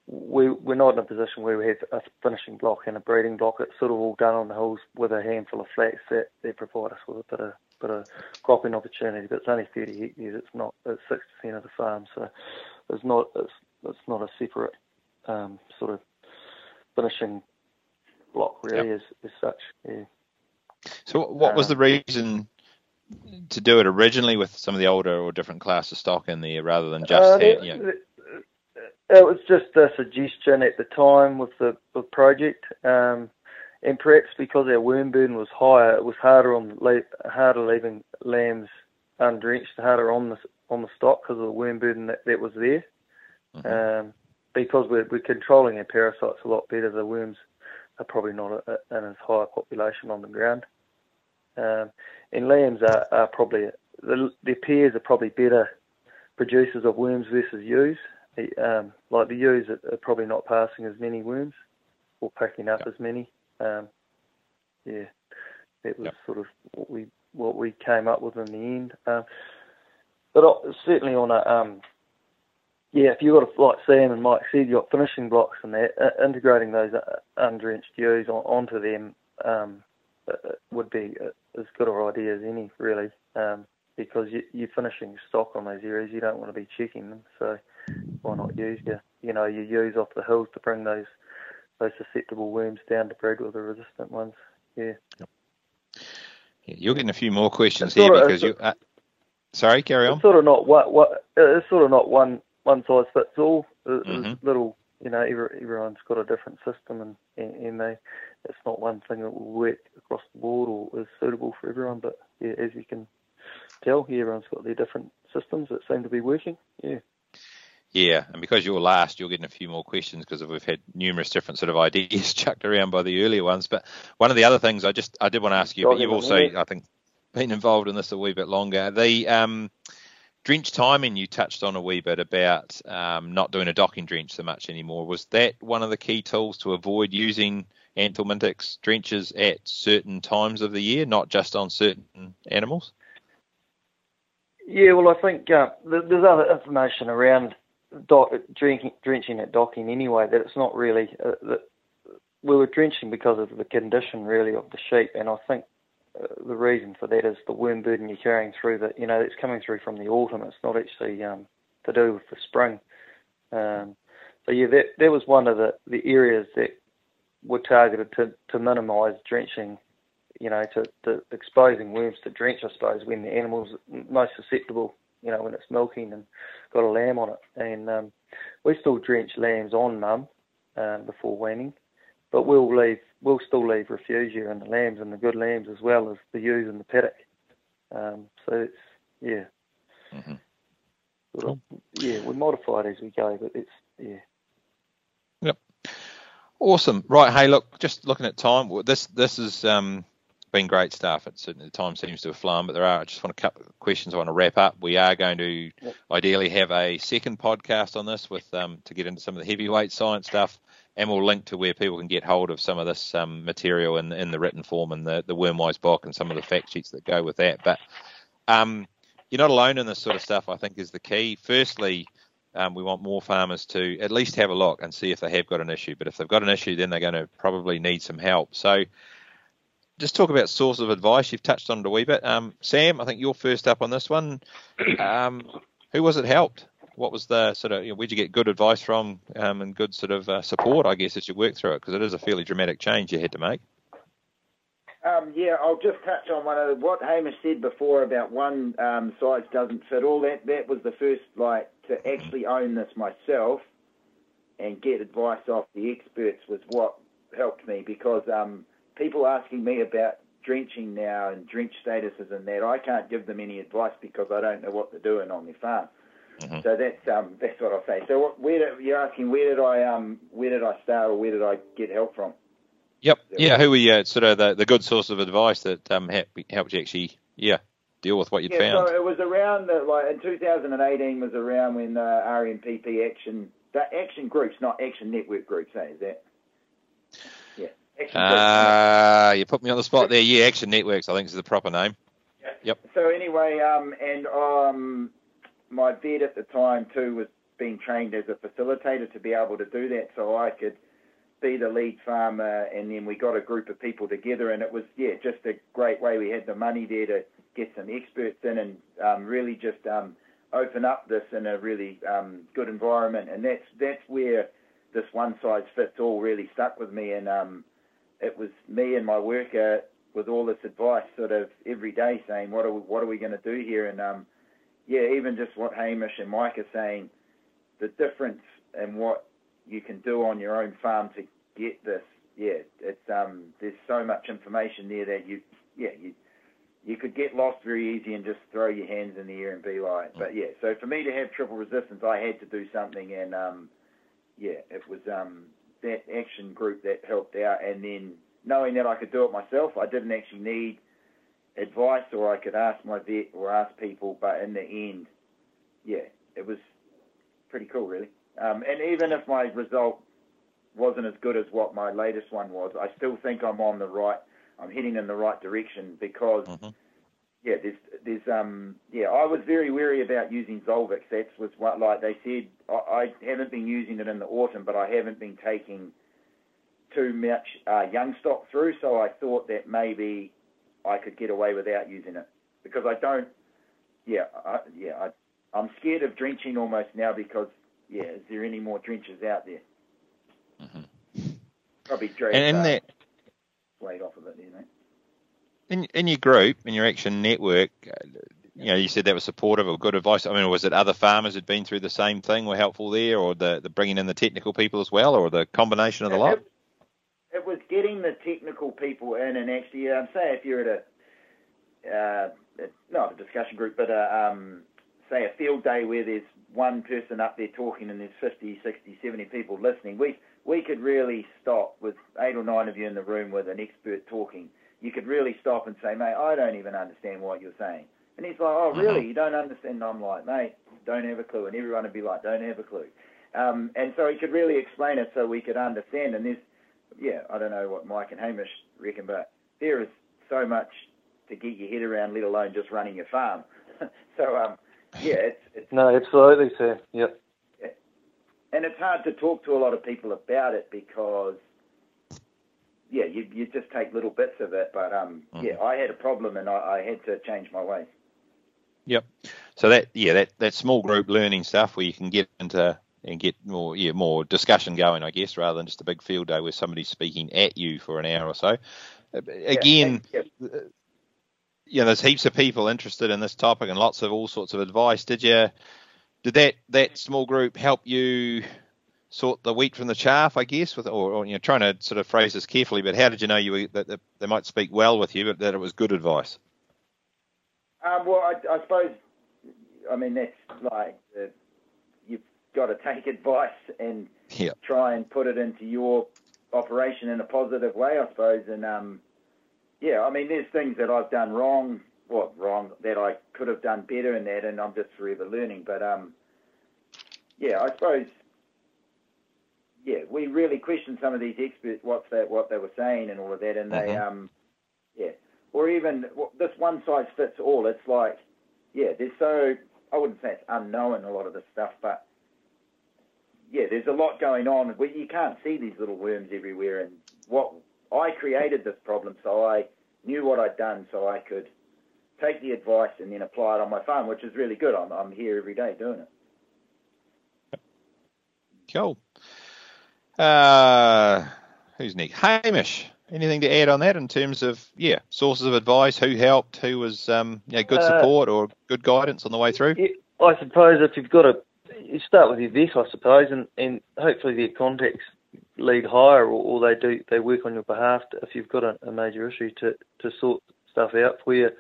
we we're not in a position where we have a finishing block and a breeding block. It's sort of all done on the hills with a handful of flats that they provide us with a bit of bit of cropping opportunity. But it's only 30 hectares. It's not it's six percent of the farm, so it's not it's it's not a separate um, sort of finishing block really yep. as, as such. Yeah. So what was the um, reason to do it originally with some of the older or different class of stock in there rather than just uh, you know? it was just a suggestion at the time with the, the project, um, and perhaps because our worm burden was higher, it was harder on harder leaving lambs undrenched, harder on the on the stock because of the worm burden that, that was there. Mm-hmm. Um, because we're, we're controlling our parasites a lot better, the worms are probably not a, a, in as high a population on the ground. Um, and lambs are, are probably, the, their pairs are probably better producers of worms versus ewes. Um, like the ewes are, are, probably not passing as many worms or picking up yep. as many. Um, yeah, that was yep. sort of what we what we came up with in the end. Um, but certainly on a um, yeah, if you've got a, like Sam and Mike said, you've got finishing blocks and that, uh, integrating those uh, undrenched ewes on, onto them um, uh, uh would be as good an idea as any, really, um, because you, you're finishing stock on those areas. You don't want to be checking them, so why not use your, you know, your ewes off the hills to bring those those susceptible worms down to breed with the resistant ones. Yeah. Yep. Yeah, you're getting a few more questions it's here because you. Uh, sorry, carry on. It's sort of not what what. It's sort of not one one size fits all. There's mm-hmm. little, you know, every, everyone's got a different system, and, and, and they, it's not one thing that will work across the board or is suitable for everyone. But yeah, as you can tell, yeah, everyone's got their different systems that seem to be working. Yeah. Yeah, and because you're last, you're getting a few more questions because we've had numerous different sort of ideas chucked around by the earlier ones. But one of the other things I just I did want to ask you, but you've also I think been involved in this a wee bit longer. The um, drench timing you touched on a wee bit about um, not doing a docking drench so much anymore. Was that one of the key tools to avoid using anthelmintics drenches at certain times of the year, not just on certain animals? Yeah, well, I think uh, there's other information around do- drenching, drenching at docking anyway that it's not really. Uh, that we were drenching because of the condition really of the sheep, and I think the reason for that is the worm burden you're carrying through that you know it's coming through from the autumn. It's not actually um, to do with the spring. Um, so yeah, that that was one of the, the areas that were targeted to, to minimise drenching. You know, to, exposing worms to drench, I suppose, when the animal's most susceptible. You know, when it's milking and got a lamb on it. And um, we still drench lambs on mum um, before weaning, but we'll leave we'll still leave refugia and the lambs and the good lambs as well as the ewes and the paddock. Um, so it's yeah, mm-hmm. sort of, yeah, we modify it as we go, but it's yeah. Yep. Awesome. Right. Hey, look, just looking at time. This this has um, been great stuff. It's the time seems to have flown, but there are. I just want a couple of questions. I want to wrap up. We are going to yep. ideally have a second podcast on this with um, to get into some of the heavyweight science stuff and we'll link to where people can get hold of some of this um, material in, in the written form and the, the Wormwise book and some of the fact sheets that go with that. But um, you're not alone in this sort of stuff, I think, is the key. Firstly, Um, we want more farmers to at least have a look and see if they have got an issue. But if they've got an issue, then they're going to probably need some help. So, just talk about source of advice. You've touched on it a wee bit. Um, Sam, I think you're first up on this one. Um, who was it helped? What was the sort of, you know, where'd you get good advice from um, and good sort of uh, support, I guess, as you work through it? Because it is a fairly dramatic change you had to make. Um, yeah, I'll just touch on one of what Hamish said before about one um, size doesn't fit all. That that was the first like to actually own this myself and get advice off the experts was what helped me because um, people asking me about drenching now and drench statuses and that I can't give them any advice because I don't know what they're doing on their farm. Mm-hmm. So that's um, that's what I'll say. So what, where did, you're asking where did I um, where did I start or where did I get help from? Yep. Yeah. Who were you, sort of the, the good source of advice that um, helped you actually, yeah, deal with what you'd yeah, found? So it was around the, like in 2018 was around when uh, RMPP action, the action groups, not action network groups, eh, is that? Yeah. Ah, uh, you put me on the spot there. Yeah, Action Networks, I think is the proper name. Yeah. Yep. So anyway, um, and um, my vet at the time too was being trained as a facilitator to be able to do that, so I could be the lead farmer, and then we got a group of people together, and it was yeah, just a great way. We had the money there to get some experts in and um, really just um, open up this in a really um, good environment, and that's that's where this one size fits all really stuck with me, and um, it was me and my worker with all this advice, sort of every day, saying what are we, what are we going to do here, and um, yeah, even just what Hamish and Mike are saying, the difference in what you can do on your own farm to get this. Yeah, it's um, there's so much information there that you, yeah, you, you could get lost very easy and just throw your hands in the air and be like. But yeah, so for me to have triple resistance, I had to do something, and um, yeah, it was um, that action group that helped out, and then knowing that I could do it myself, I didn't actually need advice, or I could ask my vet or ask people. But in the end, yeah, it was pretty cool, really. Um, and even if my result wasn't as good as what my latest one was, I still think I'm on the right. I'm heading in the right direction because, mm-hmm. yeah, there's, there's, um, yeah, I was very wary about using Zolvix. That was what, like they said, I, I haven't been using it in the autumn, but I haven't been taking too much uh, young stock through, so I thought that maybe I could get away without using it because I don't. Yeah, I, yeah, I, I'm scared of drenching almost now because yeah, is there any more drenches out there? Mm-hmm. Probably drag and in uh, that weight off of it, you know. In in your group, in your action network, uh, you know, you said that was supportive or good advice. I mean, was it other farmers who'd been through the same thing were helpful there, or the, the bringing in the technical people as well, or the combination of the lot? It, it was getting the technical people in, and actually, um, say if you're at a uh, not a discussion group, but a, um, say a field day where there's one person up there talking and there's 50, 60, 70 people listening, we we could really stop with eight or nine of you in the room with an expert talking. You could really stop and say, mate, I don't even understand what you're saying. And he's like, oh, really? Uh-huh. You don't understand? And I'm like, mate, don't have a clue. And everyone would be like, don't have a clue. Um, and so he could really explain it so we could understand. And there's, yeah, I don't know what Mike and Hamish reckon, but there is so much to get your head around, let alone just running your farm. so, um, yeah, it's, it's no, absolutely, sir. Yep. And it's hard to talk to a lot of people about it because, yeah, you you just take little bits of it. But um, mm. yeah, I had a problem and I, I had to change my ways. Yep. So that yeah, that that small group learning stuff where you can get into and get more yeah more discussion going, I guess, rather than just a big field day where somebody's speaking at you for an hour or so. Again, yeah, yeah you know, there's heaps of people interested in this topic and lots of all sorts of advice. Did you, did that that small group help you sort the wheat from the chaff? I guess, with or, or you know, trying to sort of phrase this carefully. But how did you know you that, that they might speak well with you, but that it was good advice? Um, well, I, I, suppose, I mean that's like uh, got to take advice and yep. try and put it into your operation in a positive way, I suppose, and um yeah, I mean, there's things that I've done wrong, well, wrong that I could have done better in that, and I'm just forever learning. But um, yeah, I suppose, yeah, we really questioned some of these experts, what's that, what they were saying, and all of that, and mm-hmm. they, um, yeah, or even well, this one size fits all. It's like, yeah, there's so I wouldn't say it's unknown a lot of this stuff, but yeah, there's a lot going on. You can't see these little worms everywhere, and what I created this problem, so I knew what I'd done, so I could take the advice and then apply it on my farm, which is really good. I'm I'm here every day doing it. Cool. Uh, who's next? Hamish. Anything to add on that in terms of yeah sources of advice? Who helped? Who was um, yeah, good uh, support or good guidance on the way through? I suppose if you've got a you start with your vet, I suppose, and, and hopefully their contacts lead higher, or, or they do they work on your behalf to, if you've got a, a, major issue to, to sort stuff out for you.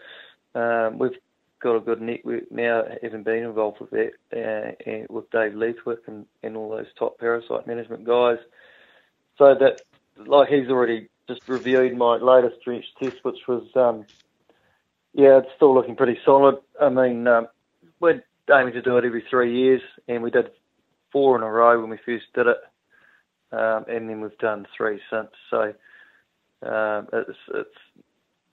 Um, we've got a good network now, having been involved with that, uh, and with Dave Leathwick and, and all those top parasite management guys. So that, like he's already just reviewed my latest drench test, which was, um, yeah, it's still looking pretty solid. I mean, um, we're aiming to do it every three years, and we did four in a row when we first did it, um, and then we've done three since. So um, it's it's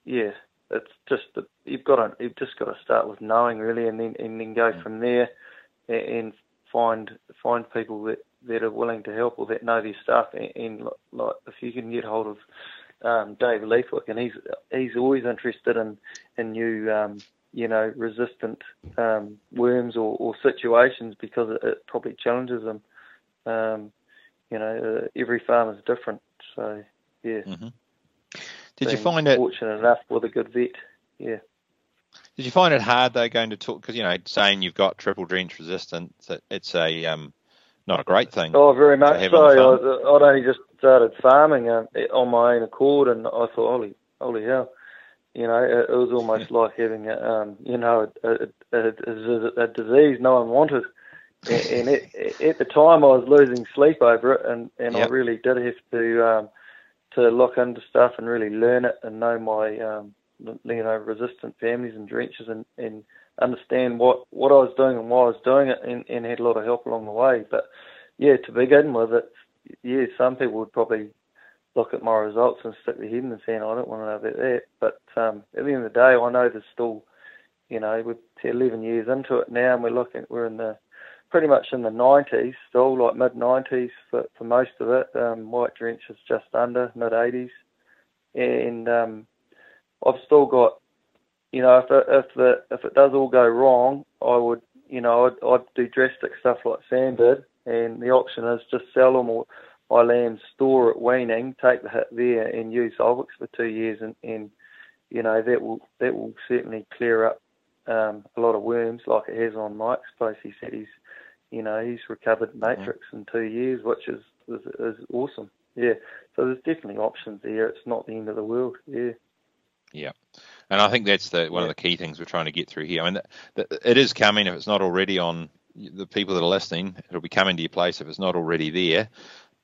yeah, it's just the, you've got to you've just got to start with knowing really, and then and then go from there, and, and find find people that that are willing to help or that know their stuff. And, and like if you can get hold of um, Dave Leathwick, and he's he's always interested in in new um, you know resistant um, worms or, or situations because it, it probably challenges them. Um, you know, uh, every farm is different, so yeah. Mm-hmm. Did you find it fortunate enough with a good vet? Yeah. Did you find it hard though going to talk because you know saying you've got triple drench resistance, it's a um, not a great thing. Oh, very much so. I, would only just started farming uh, on my own accord, and I thought, holy, holy hell, you know, it, it was almost like having, a, um, you know, a, a, a, a disease no one wanted. and, and it, at the time, I was losing sleep over it, and, and yep. I really did have to um, to look into stuff and really learn it and know my, um, you know, resistant families and drenches and, and understand what, what I was doing and why I was doing it and, and had a lot of help along the way. But yeah, to begin with, it, yeah, some people would probably look at my results and stick head in the sand. I don't want to know about that. But um, at the end of the day, I know there's still, you know, we're 11 years into it now, and we're looking, we're in the pretty much in the 90s, still like mid 90s for, for most of it. Um, white drench is just under mid 80s, and um, I've still got you know, if it, if the if it does all go wrong, I would, you know, I'd, I'd do drastic stuff like Sam did, and the option is just sell them or buy lambs, store at weaning, take the hit there, and use Zolvix for two years, and, and you know that will that will certainly clear up um, a lot of worms, like it has on Mike's place. He said he's, you know, he's recovered matrix mm-hmm. in two years, which is, is is awesome. Yeah, so there's definitely options there. It's not the end of the world. Yeah. Yeah. And I think that's the one yeah. of the key things we're trying to get through here. I mean, it is coming if it's not already on the people that are listening. It'll be coming to your place if it's not already there.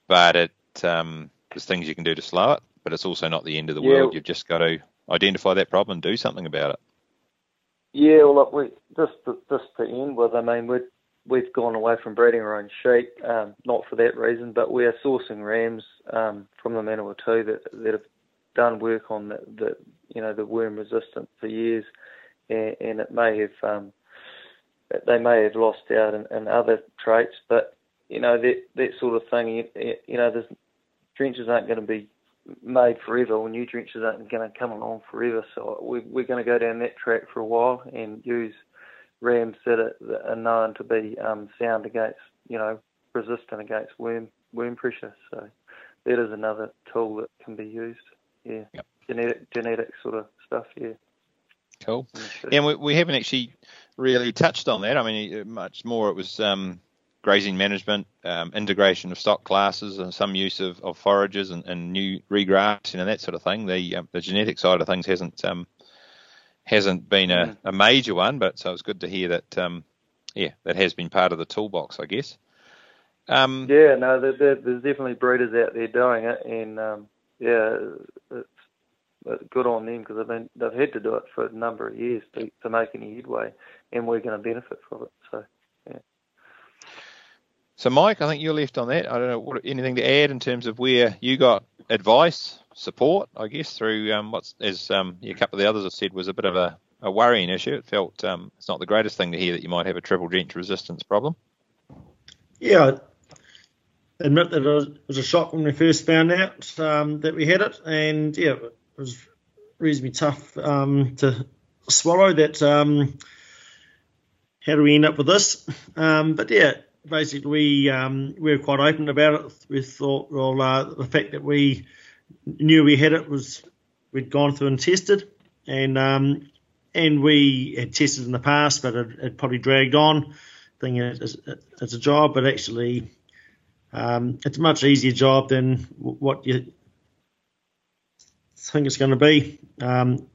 But it um, there's things you can do to slow it. But it's also not the end of the yeah. world. You've just got to identify that problem and do something about it. Yeah, well, look, we, just to, just to end with, I mean, we we've gone away from breeding our own sheep, um, not for that reason, but we are sourcing rams um, from the Manawatu that that have done work on the, the you know the worm resistant for years, and, and it may have um, they may have lost out in, in other traits, but you know that that sort of thing. You, you know, there's drenches aren't going to be made forever, or new drenches aren't going to come along forever. So we, we're going to go down that track for a while and use rams that are, that are known to be um, sound against, you know, resistant against worm worm pressure. So that is another tool that can be used yeah, yep. genetic genetic sort of stuff. Yeah. Cool. And we, we haven't actually really touched on that. I mean, much more it was um, grazing management, um, integration of stock classes, and some use of, of forages and, and new regrassing and that sort of thing. The um, the genetic side of things hasn't um, hasn't been a, mm. a, major one, but so it's good to hear that. Um, yeah, that has been part of the toolbox, I guess. Um, yeah, no, there, there, there's definitely breeders out there doing it, and um, yeah, it's, it's good on them because they've been they've had to do it for a number of years to, to make any headway, and we're going to benefit from it. So. So, Mike, I think you're left on that. I don't know what, anything to add in terms of where you got advice, support. I guess through um, what's as um, a couple of the others have said was a bit of a, a worrying issue. It felt um, it's not the greatest thing to hear that you might have a triple drench resistance problem. Yeah, I admit that it was a shock when we first found out um, that we had it, and yeah, it was reasonably tough um, to swallow. That um, how do we end up with this? But yeah, basically we um, we were quite open about it. We thought, well, uh, the fact that we knew we had it was we'd gone through and tested, and um, and we had tested in the past, but it, it probably dragged on. Thing it's, it's a job, but actually um, it's a much easier job than what you think it's going to be. Um,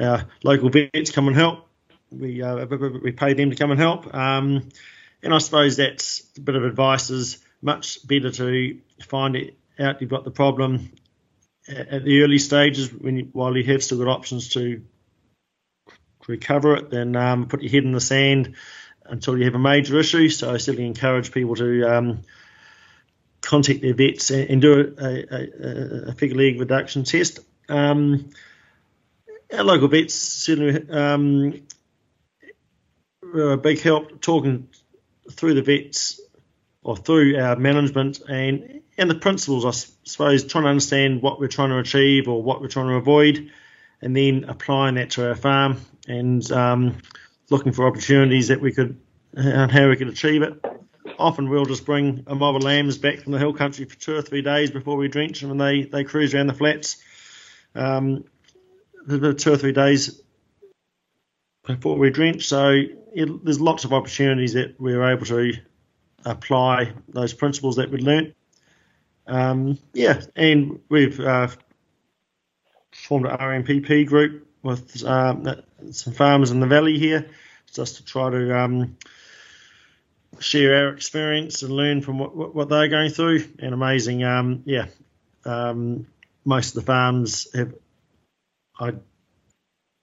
our local vets come and help. We uh, we pay them to come and help. Um, and I suppose that's a bit of advice is much better to find it out you've got the problem at the early stages when you, while you have still got options to recover it than um, put your head in the sand until you have a major issue. So I certainly encourage people to um, contact their vets and, and do a, a, a, fecal egg reduction test. Um, our local vets certainly um, were a big help talking through the vets or through our management and and the principles, I suppose, trying to understand what we're trying to achieve or what we're trying to avoid, and then applying that to our farm and um, looking for opportunities that we could and how we could achieve it. Often we'll just bring a mob of lambs back from the hill country for two or three days before we drench them, and they, they cruise around the flats. Um, two or three days before we drench, so it, there's lots of opportunities that we're able to apply those principles that we learnt. Um, yeah, and we've uh, formed an RMPP group with um, some farmers in the valley here, just to try to um, share our experience and learn from what, what, they're going through. And amazing, um, yeah, um, most of the farms have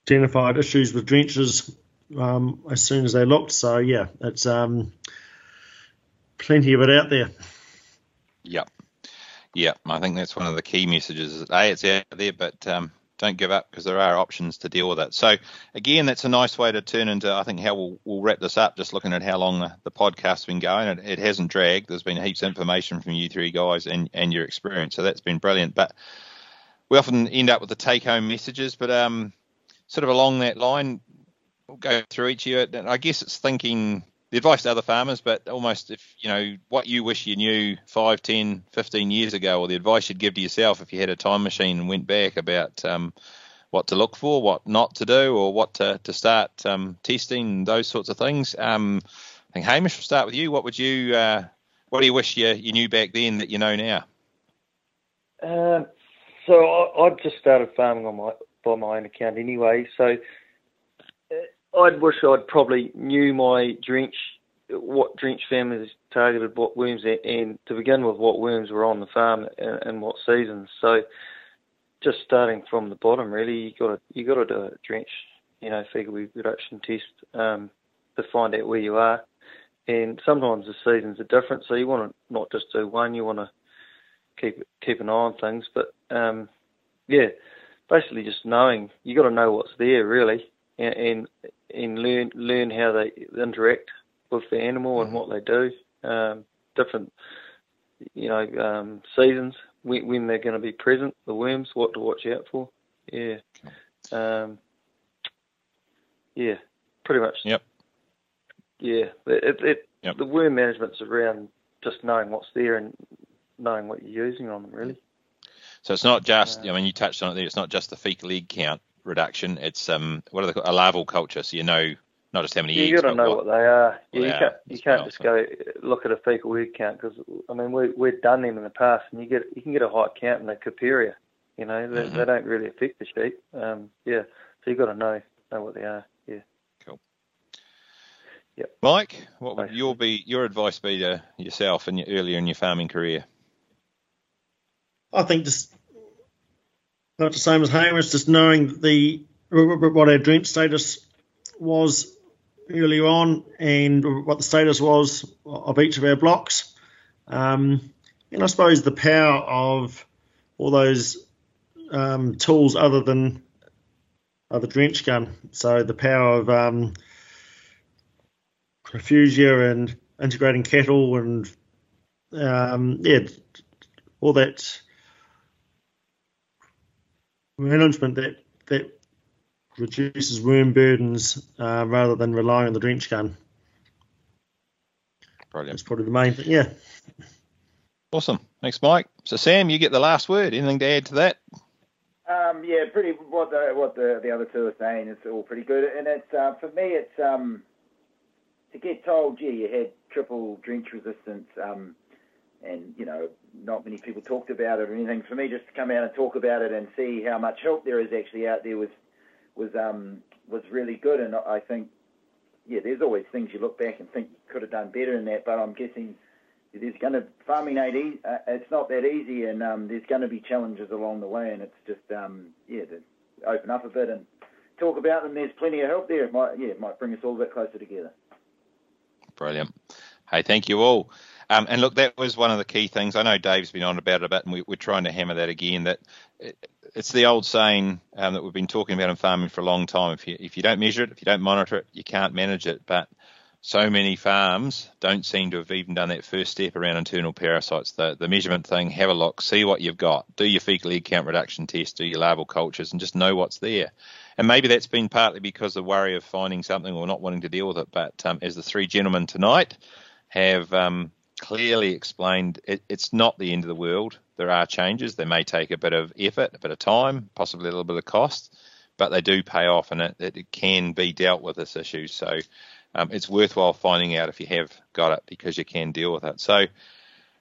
identified issues with drenches um, as soon as they looked. So yeah, it's um, plenty of it out there. Yep. Yeah, I think that's one of the key messages. A, it's out there, but um, don't give up because there are options to deal with it. So again, that's a nice way to turn into. I think how we'll, we'll wrap this up. Just looking at how long the, the podcast's been going, it, it, hasn't dragged. There's been heaps of information from you three guys and and your experience, so that's been brilliant. But we often end up with the take-home messages, but um, sort of along that line, go through each year. And I guess it's thinking the advice to other farmers, but almost if you know what you wish you knew 5, 10, 15 years ago, or the advice you'd give to yourself if you had a time machine and went back about um, what to look for, what not to do, or what to, to start um, testing, those sorts of things. Um, I think Hamish, will start with you. What would you, uh, what do you wish you, you knew back then that you know now? Um, so I, I just started farming on my by my own account anyway. So I'd wish I'd probably knew my drench, what drench families targeted what worms, and to begin with, what worms were on the farm and, and what seasons. So, just starting from the bottom, really, you got to you got to do a drench, you know, fecal reduction test um, to find out where you are. And sometimes the seasons are different, so you want to not just do one. You want to keep keep an eye on things. But um, yeah, basically just knowing you got to know what's there really, and, and and learn learn how they interact with the animal mm-hmm. and what they do. Um, different, you know, um, seasons when, when they're going to be present. The worms, what to watch out for. Yeah, um, yeah, pretty much. Yep. Yeah, it, it yep. the worm management's around just knowing what's there and knowing what you're using on them, really. So it's not just, I mean, you touched on it there. It's not just the fecal egg count reduction. It's um, what are they called? A larval culture. So you know not just how many yeah, eggs. You got to know what, what, they are. Yeah, you can't you can't just go look at a fecal egg count because I mean we we've done them in the past and you get you can get a high count in the Cooperia. You know they, mm-hmm. they don't really affect the sheep. Um, yeah, so you got to know know what they are. Yeah. Cool. Yep. Mike, what would your be your advice be to yourself and your, earlier in your farming career? I think just not the same as Hamish, just knowing the what our drench status was earlier on and what the status was of each of our blocks. Um, and I suppose the power of all those um, tools other than uh, the drench gun. So the power of um, and integrating cattle and um, yeah, all that management that that reduces worm burdens uh, rather than relying on the drench gun. Brilliant. That's probably the main thing. Yeah. Awesome. Thanks, Mike. So, Sam, you get the last word. Anything to add to that? Um, yeah, pretty. What the what the, the other two are saying is all pretty good, and it's uh, for me. It's um, to get told, yeah, you had triple drench resistance, um, and you know, not many people talked about it or anything. For me, just to come out and talk about it and see how much help there is actually out there was was um, was really good, and I think, yeah, there's always things you look back and think you could have done better in that, but I'm guessing there's going to farming ain't. Uh, it's not that easy, and um, there's going to be challenges along the way. And it's just um, yeah, to open up a bit and talk about them. There's plenty of help there. It might yeah, it might bring us all a bit closer together. Brilliant. Hey, thank you all. Um, and look, that was one of the key things. I know Dave's been on about it a bit, and we, are trying to hammer that again. That it, it's the old saying um, that we've been talking about in farming for a long time. If you if you don't measure it, if you don't monitor it, you can't manage it. But so many farms don't seem to have even done that first step around internal parasites. The, the measurement thing, have a look, see what you've got, do your fecal egg count reduction test, do your larval cultures, and just know what's there. And maybe that's been partly because of the worry of finding something or not wanting to deal with it. But um, as the three gentlemen tonight have um, clearly explained, it, it's not the end of the world. There are changes. They may take a bit of effort, a bit of time, possibly a little bit of cost, but they do pay off, and it, it can be dealt with this issue. So um, it's worthwhile finding out if you have got it because you can deal with it. So,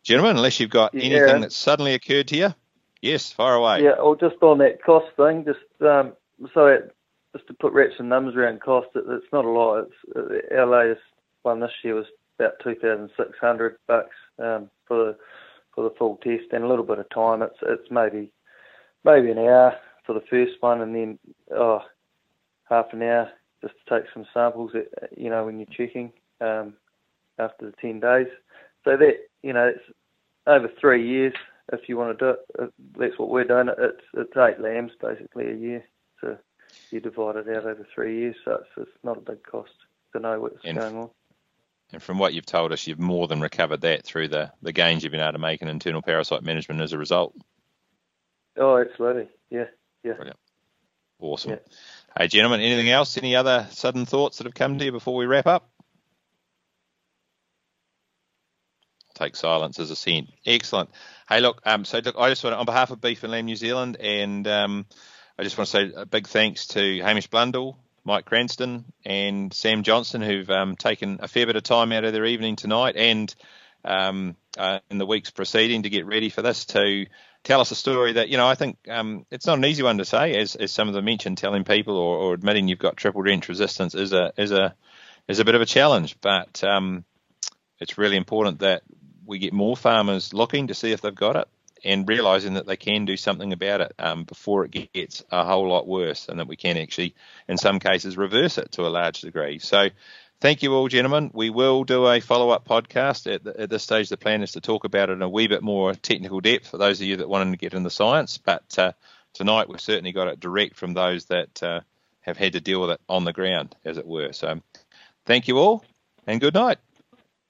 gentlemen, unless you've got anything yeah. that's suddenly occurred to you, yes, far away. Yeah, or just on that cost thing, just um, so it, just to put rats and numbers around cost, it, it's not a lot. It's uh, our latest one this year was about two thousand six hundred bucks um, for the for the full test and a little bit of time. It's it's maybe maybe an hour for the first one and then oh half an hour just to take some samples, uh, you know, when you're checking um, after the 10 days. So that, you know, it's over three years if you want to do it. That's what we're doing. It's, it's eight lambs basically a year. So you divide it out over three years. So it's, it's not a big cost to know what's and, going on. And from what you've told us, you've more than recovered that through the, the gains you've been able to make in internal parasite management as a result. Oh, absolutely. Yeah. Yeah. Brilliant. Awesome. Yeah. Hey, gentlemen, anything else? Any other sudden thoughts that have come to you before we wrap up? take silence as a scent. Excellent. Hey, look, um, so look, I just want to, on behalf of Beef and Lamb New Zealand, and um, I just want to say a big thanks to Hamish Blundell, Mike Cranston, and Sam Johnson, who've um, taken a fair bit of time out of their evening tonight and um, uh, in the weeks preceding to get ready for this to tell us a story that you know I think um, it's not an easy one to say, as, as some of them mentioned. Telling people or, or admitting you've got triple drench resistance is a is a is a bit of a challenge, but um, it's really important that we get more farmers looking to see if they've got it and realizing that they can do something about it um, before it gets a whole lot worse, and that we can actually, in some cases, reverse it to a large degree. So thank you all, gentlemen. We will do a follow up podcast. At, the, at, this stage, the plan is to talk about it in a wee bit more technical depth for those of you that wanted to get in the science. But uh, tonight, we've certainly got it direct from those that uh, have had to deal with it on the ground, as it were. So thank you all, and good night.